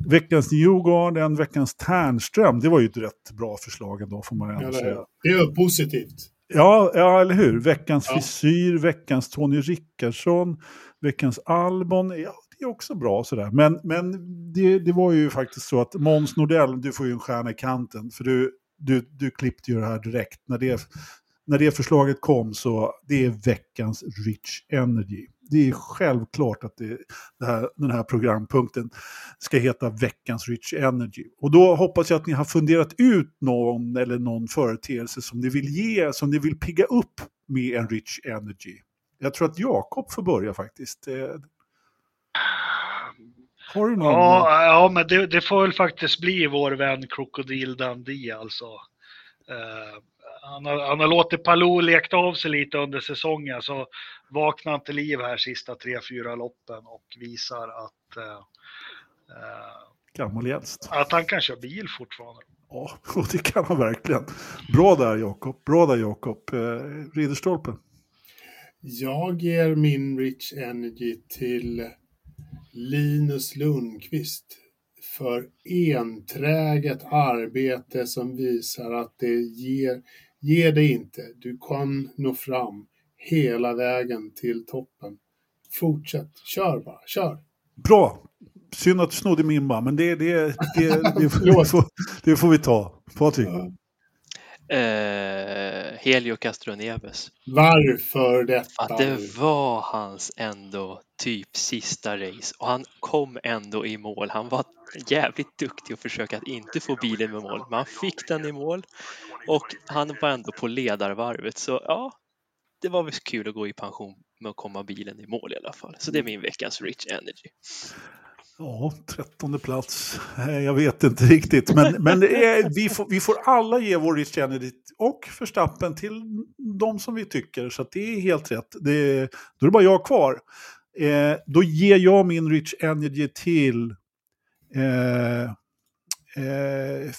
Veckans Newgarden, veckans Tärnström. Det var ju ett rätt bra förslag ändå får man ändå säga. det är positivt. Ja, ja, eller hur? Veckans Ja. frisyr, veckans Tony Rickardsson, veckans Albon. Ja, det är också bra sådär. Men, men det, det var ju faktiskt så att Måns Nordell, du får ju en stjärna i kanten. För du, du, du klippte ju det här direkt. När det, när det förslaget kom så det är veckans Rich Energy. Det är självklart att det, det här, den här programpunkten ska heta veckans Rich Energy. Och då hoppas jag att ni har funderat ut någon eller någon företeelse som ni vill ge, som ni vill pigga upp med en Rich Energy. Jag tror att Jakob får börja faktiskt. Eh, har du någon? Ja, ja men det, det får väl faktiskt bli vår vän Krokodil Dundee alltså. Eh, han, har, han har låtit Palou lekt av sig lite under säsongen så vaknar han till liv här sista tre, fyra loppen och visar att, eh, Gammal gäst. att han kan köra bil fortfarande. Ja, och det kan han verkligen. Bra där Jakob. Bra där Jakob. Ridderstolpe. Jag ger min Rich Energy till Linus Lundqvist för enträget arbete som visar att det ger, ger det inte. Du kan nå fram hela vägen till toppen. Fortsätt, kör bara, kör. Bra. Synd att du snodde min bara, men det, det, det, det, det, får, det får vi ta. Patrik. Ja. Eh, Helio Castroneves. Varför detta? Att det var hans ändå typ sista race och han kom ändå i mål. Han var jävligt duktig att försöka att inte få bilen med mål, men han fick den i mål och han var ändå på ledarvarvet. Så ja, det var väl kul att gå i pension med att komma bilen i mål i alla fall. Så det är min veckans Rich Energy. Ja, trettonde plats. Jag vet inte riktigt. Men, men är, vi, får, vi får alla ge vår Rich Energy och Förstappen till de som vi tycker. Så att det är helt rätt. Det, då är det bara jag kvar. Eh, då ger jag min Rich Energy till eh, eh,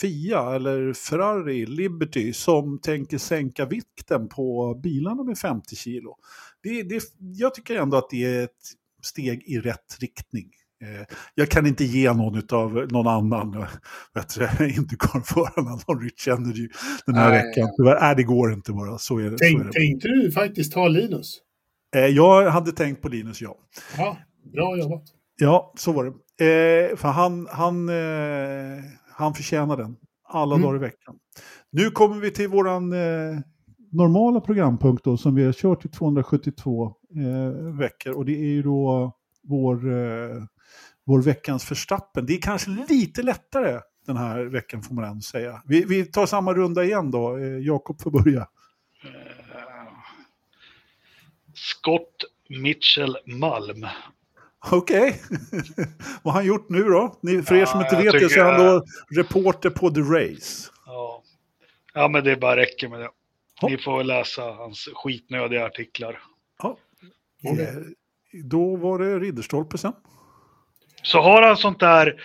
Fia eller Ferrari, Liberty, som tänker sänka vikten på bilarna med 50 kilo. Det, det, jag tycker ändå att det är ett steg i rätt riktning. Eh, Jag kan inte ge någon av någon annan eh, Indycar-förarna någon Rich Energy den här Nej. veckan. Tyvärr, nej, det går inte bara. Så är det. Så är Tänk, det. tänkte du faktiskt ta Linus? Eh, Jag hade tänkt på Linus, ja. Ja, bra jobbat. Ja, så var det. Eh, för han, han, eh, han förtjänar den alla Mm. dagar i veckan. Nu kommer vi till våran eh, normala programpunkt då, som vi har kört i 272 eh, veckor. Och det är ju då vår, eh, vår veckans förstappen. Det är kanske lite lättare den här veckan får man ändå säga. Vi, vi tar samma runda igen då. Eh, Jakob får börja. Eh, Scott Mitchell Malm. Okej, vad har han gjort nu då? Ni, för er som Ja, inte vet det så är han då reporter på The Race. Ja. ja, men det bara räcker med det. Ja. Ni får läsa hans skitnödiga artiklar. Ja. Okej. Eh, Då var det Ridderstolpe sen. Så har han sånt där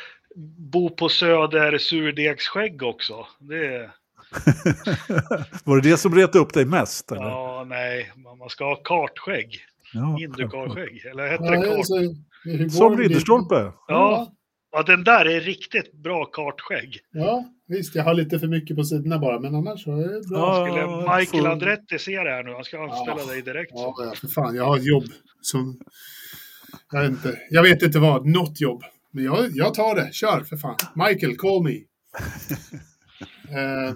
bo på söder surdegsskägg också. Det var det det som retade upp dig mest? Eller? ja, nej, man ska ha kartskägg. Ja, Indykarskägg. Eller heter Ja, det kart? alltså, Som? Ridderstolpe? Ja, ja, den där är riktigt bra kartskägg. Ja, visst. Jag har lite för mycket på sidorna bara, men annars så är det bra. Ja. Skulle Michael Andretti se det här nu, han ska anställa Ja. dig direkt. Ja, ja, för fan. Jag har ett jobb som... Jag vet inte, jag vet inte vad. Något jobb. Men jag, jag tar det. Kör för fan. Michael, call me. eh,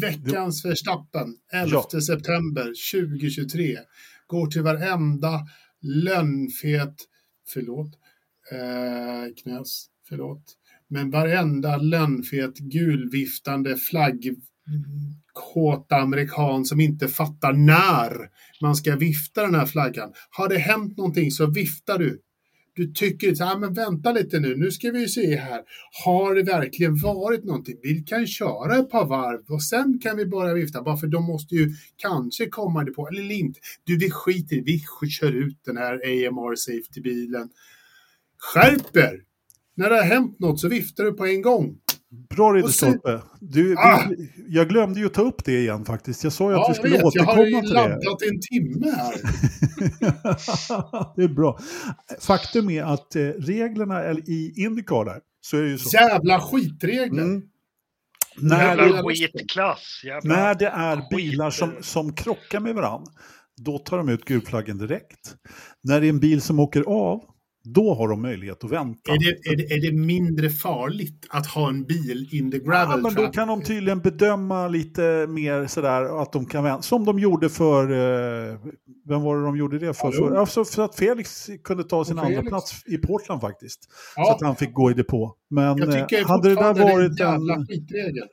veckans Verstappen, 11 Ja. september 2023. Går till varenda lönnfet... Förlåt. Eh. Förlåt. Men varenda lönnfet gulviftande flagg kåt amerikan som inte fattar när man ska vifta den här flaggan. Har det hänt någonting så viftar du. Du tycker så här, ah, men vänta lite nu, nu ska vi se här. Har det verkligen varit någonting? Vi kan köra ett par varv och sen kan vi börja vifta. Bara för de måste ju kanske komma det på, eller inte. Du, vi skiter i vi kör ut den här AMR Safety-bilen. Skärp er! När det har hänt något så viftar du på en gång. Bra Ridderstolpe. Du, Ah! jag glömde ju ta upp det igen faktiskt. Jag sa ju att Ja, vi jag skulle vet. Jag har ju återkomma till det. laddat en timme här. det är bra. Faktum är att eh, reglerna i Indycar där, så är det ju så. Jävla skitregler. Mm. När, Jävla det- skitklass. Jävla... när det är skit. bilar som, som krockar med varandra, då tar de ut gulflaggen direkt. När det är en bil som åker av, då har de möjlighet att vänta. Är det, är, det, är det mindre farligt att ha en bil in the gravel Ja, men då kan de tydligen bedöma lite mer sådär att de kan vänta. Som de gjorde för, eh, vem var det de gjorde det för? För? Alltså för att Felix kunde ta sin andra plats i Portland faktiskt. Så Ja, att han fick gå i depå. Men jag eh, tycker hade det där varit en jävla skitregel.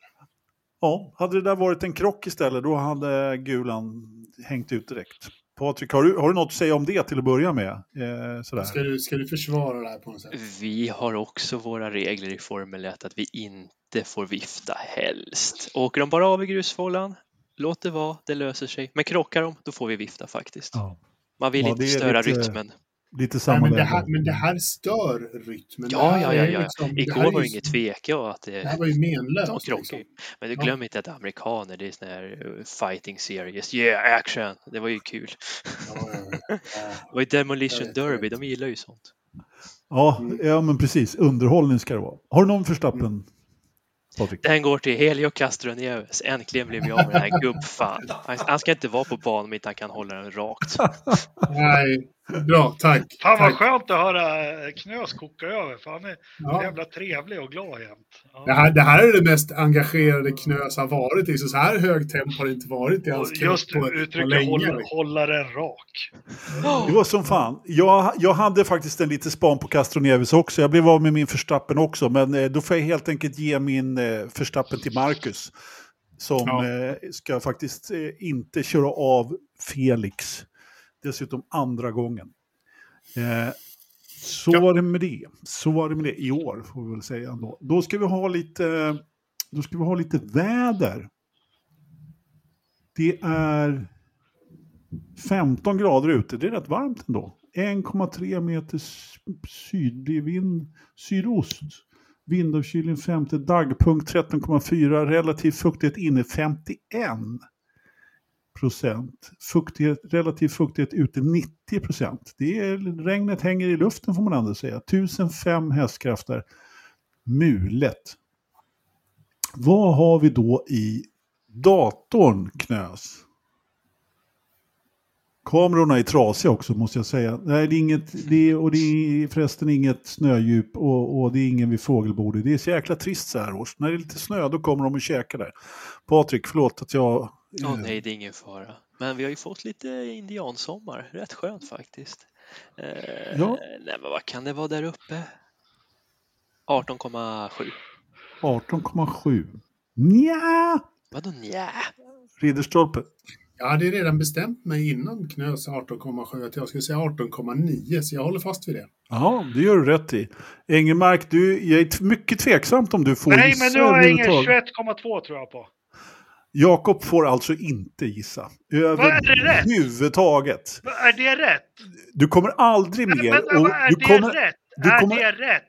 Ja, hade det där varit en krock istället, då hade Gulan hängt ut direkt. Patrik, har du, har du något att säga om det till att börja med? Eh, sådär. Ska du, ska du försvara det här på något sätt? Vi har också våra regler i Formel 1 att vi inte får vifta helst. Åker de bara av i grusfållan, låt det vara, det löser sig. Men krockar de, då får vi vifta faktiskt. Ja, Man vill Ja, inte störa lite- rytmen. Lite Nej, samma men, det här, men det här stör rytmen. Ja, det här ja, ja, ja. Liksom, Igår här var ju- inget tvekan att Det här det, var ju menlöst. liksom. Men du Ja. glöm inte att amerikaner, det är sån här eh, fighting series. Yeah, action! Det var ju kul. Ja, ja, ja. Ja. Det var ju Demolition Derby, de gillar ju sånt. Ja, Mm. ja, men precis. Underhållning ska det vara. Har du någon förstappen, Patrik? Den går till Helio Castro Nieves. Äntligen blev vi av med den här gubbfan. Han, han ska inte vara på banan om inte han kan hålla den rakt. Nej, bra, tack. Fan vad tack. skönt att höra eh, Knös koka över. För han är Ja. jävla trevlig och glad jämt. Ja. Det här, det här är det mest engagerade Knös har varit i. Så, så här hög tempo har det inte varit i hans Och just på, uttrycket hålla, hålla den rak. Det var som fan. Jag, jag hade faktiskt en liten span på Castro Neves också. Jag blev av med min förstappen också. Men eh, då får jag helt enkelt ge min eh, förstappen till Marcus. Som Ja. eh, ska faktiskt eh, inte köra av Felix. Dessutom andra gången. Eh, så Ja. var det med det. Så var det med det i år, får vi väl säga. Ändå. Då ska vi ha lite, då ska vi ha lite väder. Det är 15 grader ute, det är rätt varmt ändå. 1,3 meter sydlig vind, sydost. Vindavkylning 50, dagpunkt 13,4, relativ fuktighet inne 51 procent. Fuktighet, relativ fuktighet ute 90 procent. Det är, regnet hänger i luften får man ändå säga. 1005 hästkrafter. Mulet. Vad har vi då i datorn, Knös? Kamerorna är trasiga också måste jag säga. Nej, det är inget, det är, och det är förresten inget snödjup och, och det är ingen vid fågelbordet. Det är så jäkla trist så här års. När det är lite snö då kommer de och käkar där. Patrik, förlåt att jag... Åh nej, det är ingen fara. Men vi har ju fått lite indiansommar. Rätt skönt faktiskt. Eh, Ja. Nej, men vad kan det vara där uppe? 18,7. 18,7. Nja, Vadå nja? Ridderstolpe. Jag hade redan bestämt mig innan Knös 18,7 att jag skulle säga 18,9 så jag håller fast vid det. Ja, det gör du rätt i. Engelmark, du, jag är mycket tveksamt om du får Nej, men nu har jag ingen överhuvudtaget. 21,2 tror jag på. Jakob får alltså inte gissa. är? Överhuvudtaget. Men Är det rätt? Du kommer aldrig Men, mer... men, och är du det kommer, rätt? du är kommer- det rätt?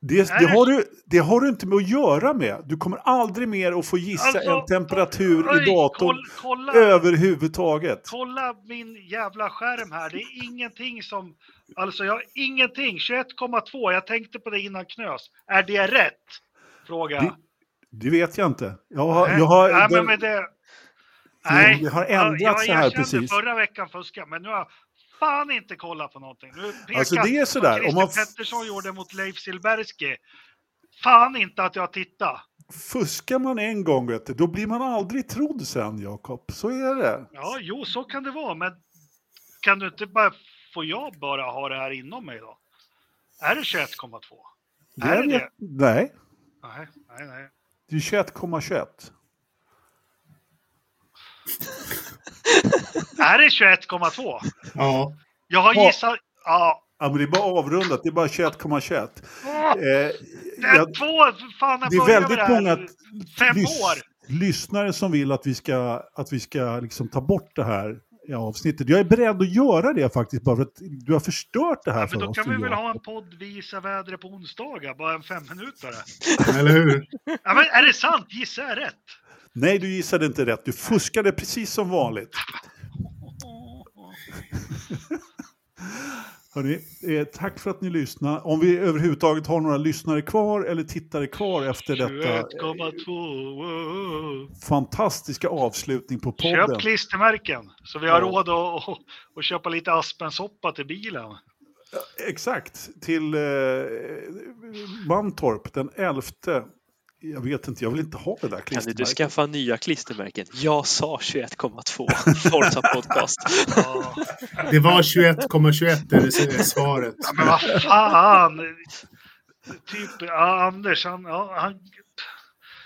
det, är det, har du, det har du inte med att göra med. Du kommer aldrig mer att få gissa Alltså, en temperatur oj, i datorn koll- kolla, överhuvudtaget. kolla min jävla skärm här. Det är ingenting som... Alltså jag har ingenting. 21,2. Jag tänkte på det innan Knös. Är det rätt? Fråga. Det- Det vet jag inte. Jag har, Nej, jag har, nej, den- men, det... Nej, det har jag- ändrats så här Jag erkände precis. förra veckan fuska, men nu har jag fan inte kollat på någonting. Nu pekar Alltså, det är sådär, om man Pettersson gjorde mot Leif Silbersky. Fan inte att jag tittar. Fuskar man en gång, vet du, då blir man aldrig trodd sen, Jakob. Så är det. Ja, jo, så kan det vara, men kan du inte bara... Får jag bara ha det här inom mig då? Är det 21,2? det Är det vet- Nej, Nej, nej, nej. Det är 21,21. Är det 21,2? Ja, Jag har Ja. gissat... Ja. Ja, men det är bara avrundat, det är bara 21,21. Åh, Eh, det är jag- två... Fan, jag det är väldigt det många Fem lys- år. lyssnare som vill att vi ska, att vi ska liksom ta bort det här avsnittet. Jag är beredd att göra det faktiskt, bara för att du har förstört det här Ja, för men då oss. kan vi väl ha en podd Visa vädret på onsdagar, bara en femminutare. eller hur? Ja, men är det sant? Gissar jag rätt? Nej, du gissade inte rätt. Du fuskade precis som vanligt. Hörrni, eh, tack för att ni lyssnade. Om vi överhuvudtaget har några lyssnare kvar eller tittare kvar efter detta 21,2. wow. fantastiska avslutning på podden. Köp klistermärken så vi har Ja. råd att, att, att köpa lite aspensoppa till bilen. Exakt, till eh, Mantorp den 11. Jag vet inte, jag vill inte ha det där Kan klistermärket. du skaffa nya klistermärken? Jag sa 21,2 Forza Podcast. Ja. Det var 21,21 är det svaret. Ja, men vad fan! Typ, ja, Anders, han, ja, han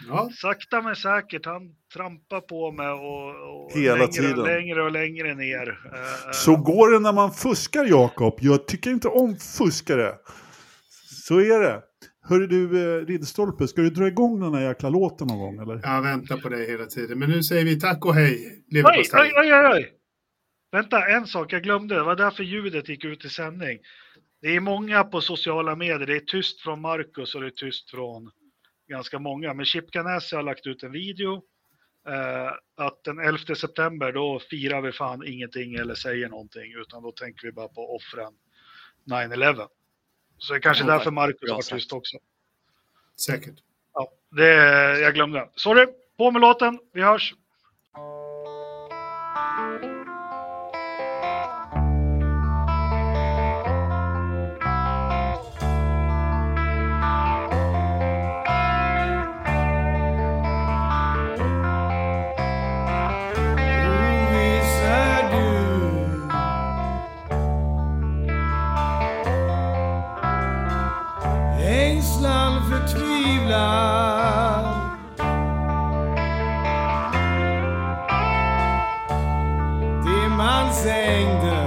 Ja, sakta men säkert, han trampar på mig och, och Hela längre, tiden. och längre och längre ner. Eh, Så går det när man fuskar, Jakob. Jag tycker inte om fuskare. Så är det. Hörru du, eh, Ridderstolpe, ska du dra igång den här jäkla låten någon gång? Eller? jag väntar på dig hela tiden. Men nu säger vi tack och hej. Oj, oj, oj, oj! Vänta, en sak jag glömde. Det var därför ljudet gick ut i sändning. Det är många på sociala medier. Det är tyst från Marcus och det är tyst från ganska många. Men Chip Ganassi har lagt ut en video. Eh, att den 11 september då firar vi fan ingenting eller säger någonting. Utan då tänker vi bara på offren 9-11. Så det är kanske Ja, därför Marcus sagt. tyst också. Säkert. Ja, det, jag glömde. Sorry, på med låten. Vi hörs. ainda.